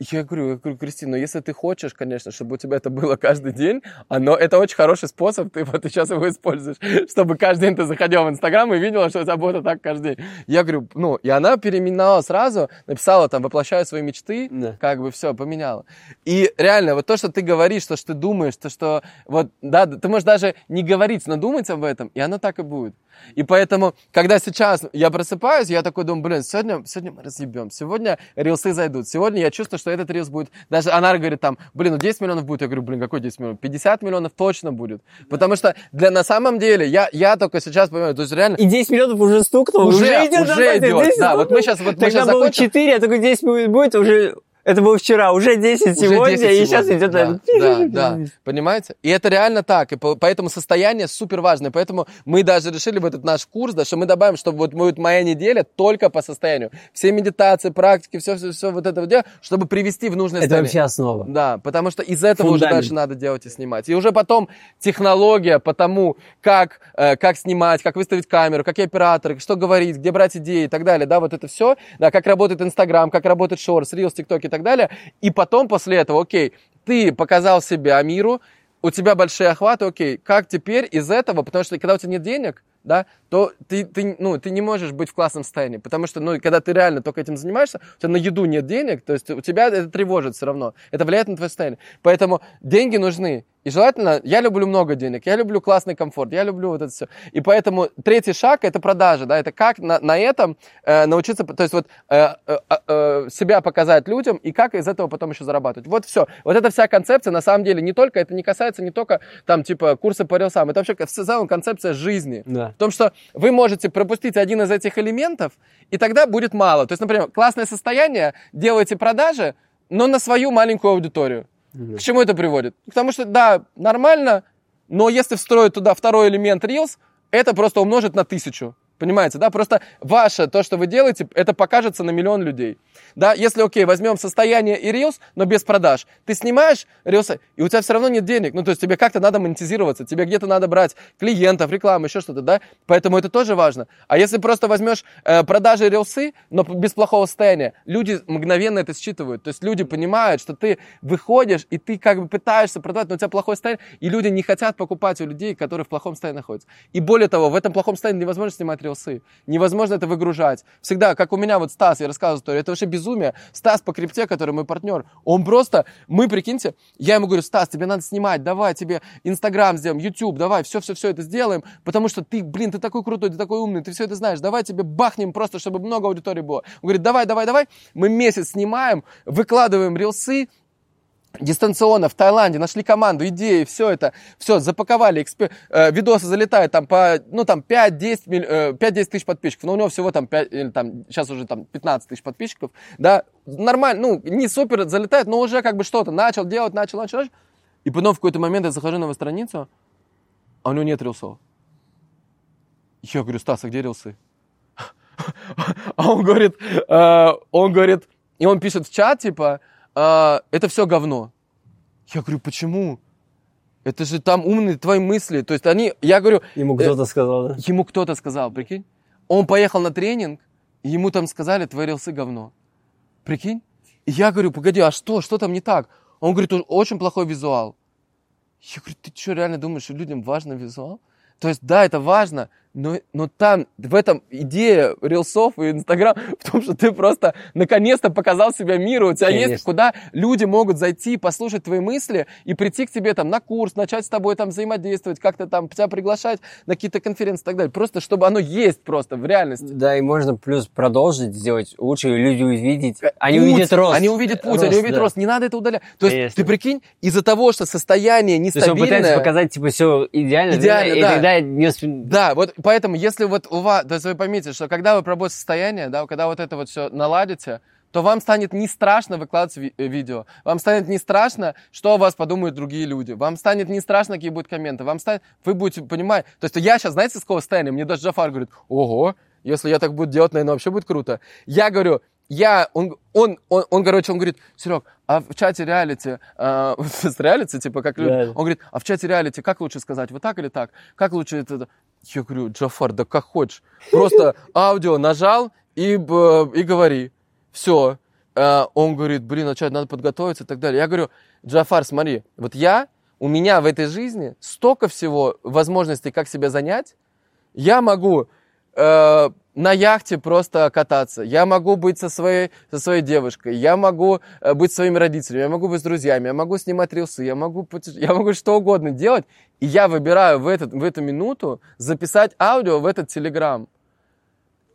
Я говорю, я говорю, Кристина, ну если ты хочешь, конечно, чтобы у тебя это было каждый день, оно, это очень хороший способ, ты вот сейчас его используешь, чтобы каждый день ты заходил в Инстаграм и видела, что у тебя будет так каждый день. Я говорю, ну, и она переименовала сразу, написала там, воплощаю свои мечты, Да. как бы все, поменяла. И реально, вот то, что ты говоришь, то, что ты думаешь, то, что, вот, да, ты можешь даже не говорить, но думать об этом, и оно так и будет. И поэтому, когда сейчас я просыпаюсь, я такой думаю, блин, сегодня, сегодня мы разъебем, сегодня рилсы зайдут, сегодня я чувствую, что этот рилс будет, даже она говорит там, блин, ну 10 миллионов будет, я говорю, блин, какой 10 миллионов, 50 миллионов точно будет, потому что для, на самом деле, я, я только сейчас понимаю, то есть реально, И 10 миллионов уже стукнуло, Уже- уже, идет. уже идет, 10 да, вот мы щас- вот мы Тогда щас было закончим. 4, я такой 10 будет, уже... Это было вчера, уже 10 Уже сегодня, 10 и сейчас сегодня. идет... Да, да, да. Понимаете? И это реально так. И по- поэтому состояние супер важное. Поэтому мы даже решили в этот наш курс, да, что мы добавим, что вот будет моя неделя только по состоянию. Все медитации, практики, все, все, все вот это вот дело, чтобы привести в нужное Это состояние. вообще основа. Да, потому что из этого уже Фундамент. дальше надо делать и снимать. И уже потом технология по тому, как, э, как снимать, как выставить камеру, какие операторы, что говорить, где брать идеи и так далее. Да, вот это все. Да, как работает Инстаграм, как работает Шорс, Рилс, ТикТок и так далее. И потом после этого, окей, ты показал себя миру, у тебя большие охваты, окей, как теперь из этого, потому что когда у тебя нет денег, да, то ты, ты, ну, ты не можешь быть в классном состоянии, потому что, ну, когда ты реально только этим занимаешься, у тебя на еду нет денег, то есть у тебя это тревожит все равно, это влияет на твое состояние. Поэтому деньги нужны, и желательно, я люблю много денег, я люблю классный комфорт, я люблю вот это все. И поэтому третий шаг это продажа, да, это как на, на этом э, научиться, то есть вот э, э, э, себя показать людям и как из этого потом еще зарабатывать. Вот все. Вот эта вся концепция на самом деле не только, это не касается не только там типа курса по рилсам, это вообще в целом концепция жизни. Да. В том, что вы можете пропустить один из этих элементов, и тогда будет мало. То есть, например, классное состояние, делаете продажи, но на свою маленькую аудиторию. К чему это приводит? К тому, что да, нормально, но если встроить туда второй элемент Reels, это просто умножит на тысячу. Понимаете, да? Просто ваше, то, что вы делаете, это покажется на миллион людей. Да, если, окей, возьмем состояние и Reels, но без продаж. Ты снимаешь Reels, и у тебя все равно нет денег. Ну, то есть тебе как-то надо монетизироваться, тебе где-то надо брать клиентов, рекламу, еще что-то, да? Поэтому это тоже важно. А если просто возьмешь э, продажи Reels, но без плохого состояния, люди мгновенно это считывают. То есть люди понимают, что ты выходишь, и ты как бы пытаешься продавать, но у тебя плохое состояние, и люди не хотят покупать у людей, которые в плохом состоянии находятся. И более того, в этом плохом состоянии невозможно снимать рилсы. Невозможно это выгружать. Всегда, как у меня вот Стас, я рассказывал историю, это вообще безумие. Стас по крипте, который мой партнер, он просто, мы, прикиньте, я ему говорю, Стас, тебе надо снимать, давай, тебе Инстаграм сделаем, YouTube, давай, все-все-все это сделаем, потому что ты, блин, ты такой крутой, ты такой умный, ты все это знаешь, давай тебе бахнем просто, чтобы много аудитории было. Он говорит, давай, давай, давай, мы месяц снимаем, выкладываем рилсы, дистанционно в Таиланде, нашли команду, идеи, все это, все, запаковали, экспер... э, видосы залетают там по, ну там 5-10 миль... э, 5-10 тысяч подписчиков, но у него всего там 5, или там, сейчас уже там 15 тысяч подписчиков, да, нормально, ну, не супер залетает, но уже как бы что-то начал делать, начал, начал, начал, и потом в какой-то момент я захожу на его страницу, а у него нет рилсов. Я говорю, Стас, а где рилсы? А он говорит, э, он говорит, и он пишет в чат, типа, а, это все говно. Я говорю, почему? Это же там умные твои мысли. То есть они, я говорю... Ему кто-то э, сказал, да? Ему кто-то сказал, прикинь. Он поехал на тренинг, и ему там сказали, твои рилсы говно. Прикинь? И я говорю, погоди, а что? Что там не так? Он говорит, очень плохой визуал. Я говорю, ты что, реально думаешь, что людям важно визуал? То есть, да, это важно, но, но там, в этом идея рилсов и Инстаграм в том, что ты просто наконец-то показал себя миру. У тебя Конечно. есть куда люди могут зайти, послушать твои мысли и прийти к тебе там на курс, начать с тобой там взаимодействовать, как-то там тебя приглашать на какие-то конференции и так далее. Просто чтобы оно есть просто в реальности. Да, и можно плюс продолжить сделать лучше, люди увидеть. Э, они путь, увидят рост. Они увидят путь, рост, они увидят да. рост. Не надо это удалять. То есть Конечно. ты прикинь, из-за того, что состояние нестабильное... То есть он пытается показать, типа, все идеально, идеально да, да. и тогда не... Да, вот поэтому, если вот у вас, то есть вы поймите, что когда вы пробуете состояние, да, когда вот это вот все наладите, то вам станет не страшно выкладывать ви- э, видео. Вам станет не страшно, что о вас подумают другие люди. Вам станет не страшно, какие будут комменты. Вам станет, вы будете понимать. То есть я сейчас, знаете, с какого состояния? Мне даже Джафар говорит, ого, если я так буду делать, наверное, вообще будет круто. Я говорю, я, он, он, он, он, короче, он говорит, Серег, а в чате реалити, э, с реалити, типа, как люди, он говорит, а в чате реалити как лучше сказать, вот так или так? Как лучше это? Я говорю, Джафар, да как хочешь. Просто аудио нажал и, и говори. Все. Э, он говорит, блин, а что, надо подготовиться и так далее. Я говорю, Джафар, смотри, вот я, у меня в этой жизни столько всего возможностей, как себя занять. Я могу э, на яхте просто кататься. Я могу быть со своей, со своей девушкой. Я могу э, быть своими родителями. Я могу быть с друзьями. Я могу снимать рилсы. Я могу, я могу что угодно делать. И я выбираю в, этот, в эту минуту записать аудио в этот телеграм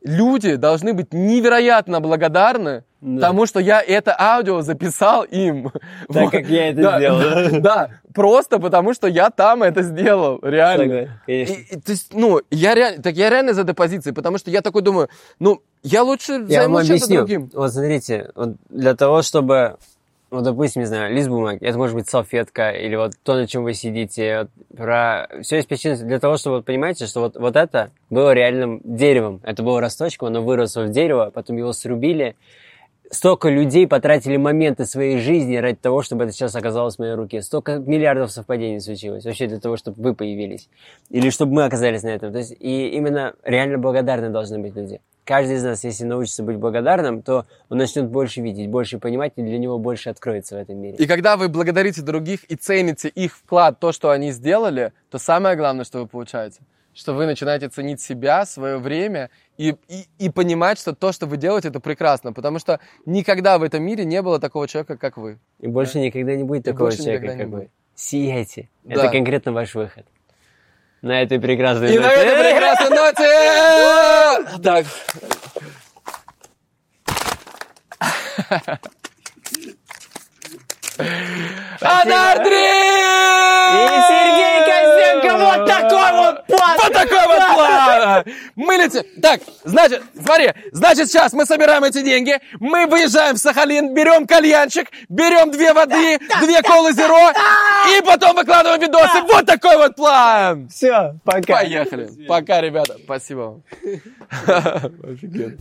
люди должны быть невероятно благодарны да. тому, что я это аудио записал им. Так, вот. как я это да, сделал. Да, да, просто потому, что я там это сделал, реально. конечно. И, и, то есть, ну, я реально, так я реально за этой позицией, потому что я такой думаю, ну, я лучше я займусь чем-то другим. Вот смотрите, вот для того, чтобы ну, допустим, не знаю, лист бумаги, это может быть салфетка, или вот то, на чем вы сидите, вот, про... Все есть причина для того, чтобы, вот, понимаете, что вот, вот это было реальным деревом, это было росточком, оно выросло в дерево, потом его срубили, столько людей потратили моменты своей жизни ради того, чтобы это сейчас оказалось в моей руке. Столько миллиардов совпадений случилось вообще для того, чтобы вы появились. Или чтобы мы оказались на этом. То есть, и именно реально благодарны должны быть люди каждый из нас, если научится быть благодарным, то он начнет больше видеть, больше понимать, и для него больше откроется в этом мире. И когда вы благодарите других и цените их вклад, то, что они сделали, то самое главное, что вы получаете, что вы начинаете ценить себя, свое время и, и, и понимать, что то, что вы делаете, это прекрасно. Потому что никогда в этом мире не было такого человека, как вы. И больше никогда не будет И такого человека, как вы. Сияйте. Да. Это конкретно ваш выход. На этой прекрасной И на ноте- этой прекрасной ноте... Так. И Андрей! Сергей Костенко, вот такой вот план! Вот такой вот план! Мы летим. Так, значит, смотри, значит, сейчас мы собираем эти деньги, мы выезжаем в Сахалин, берем кальянчик, берем две воды, две колы зеро, и потом выкладываем видосы. Вот такой вот план! Все, пока. Поехали. Пока, ребята. Спасибо вам. Офигенно.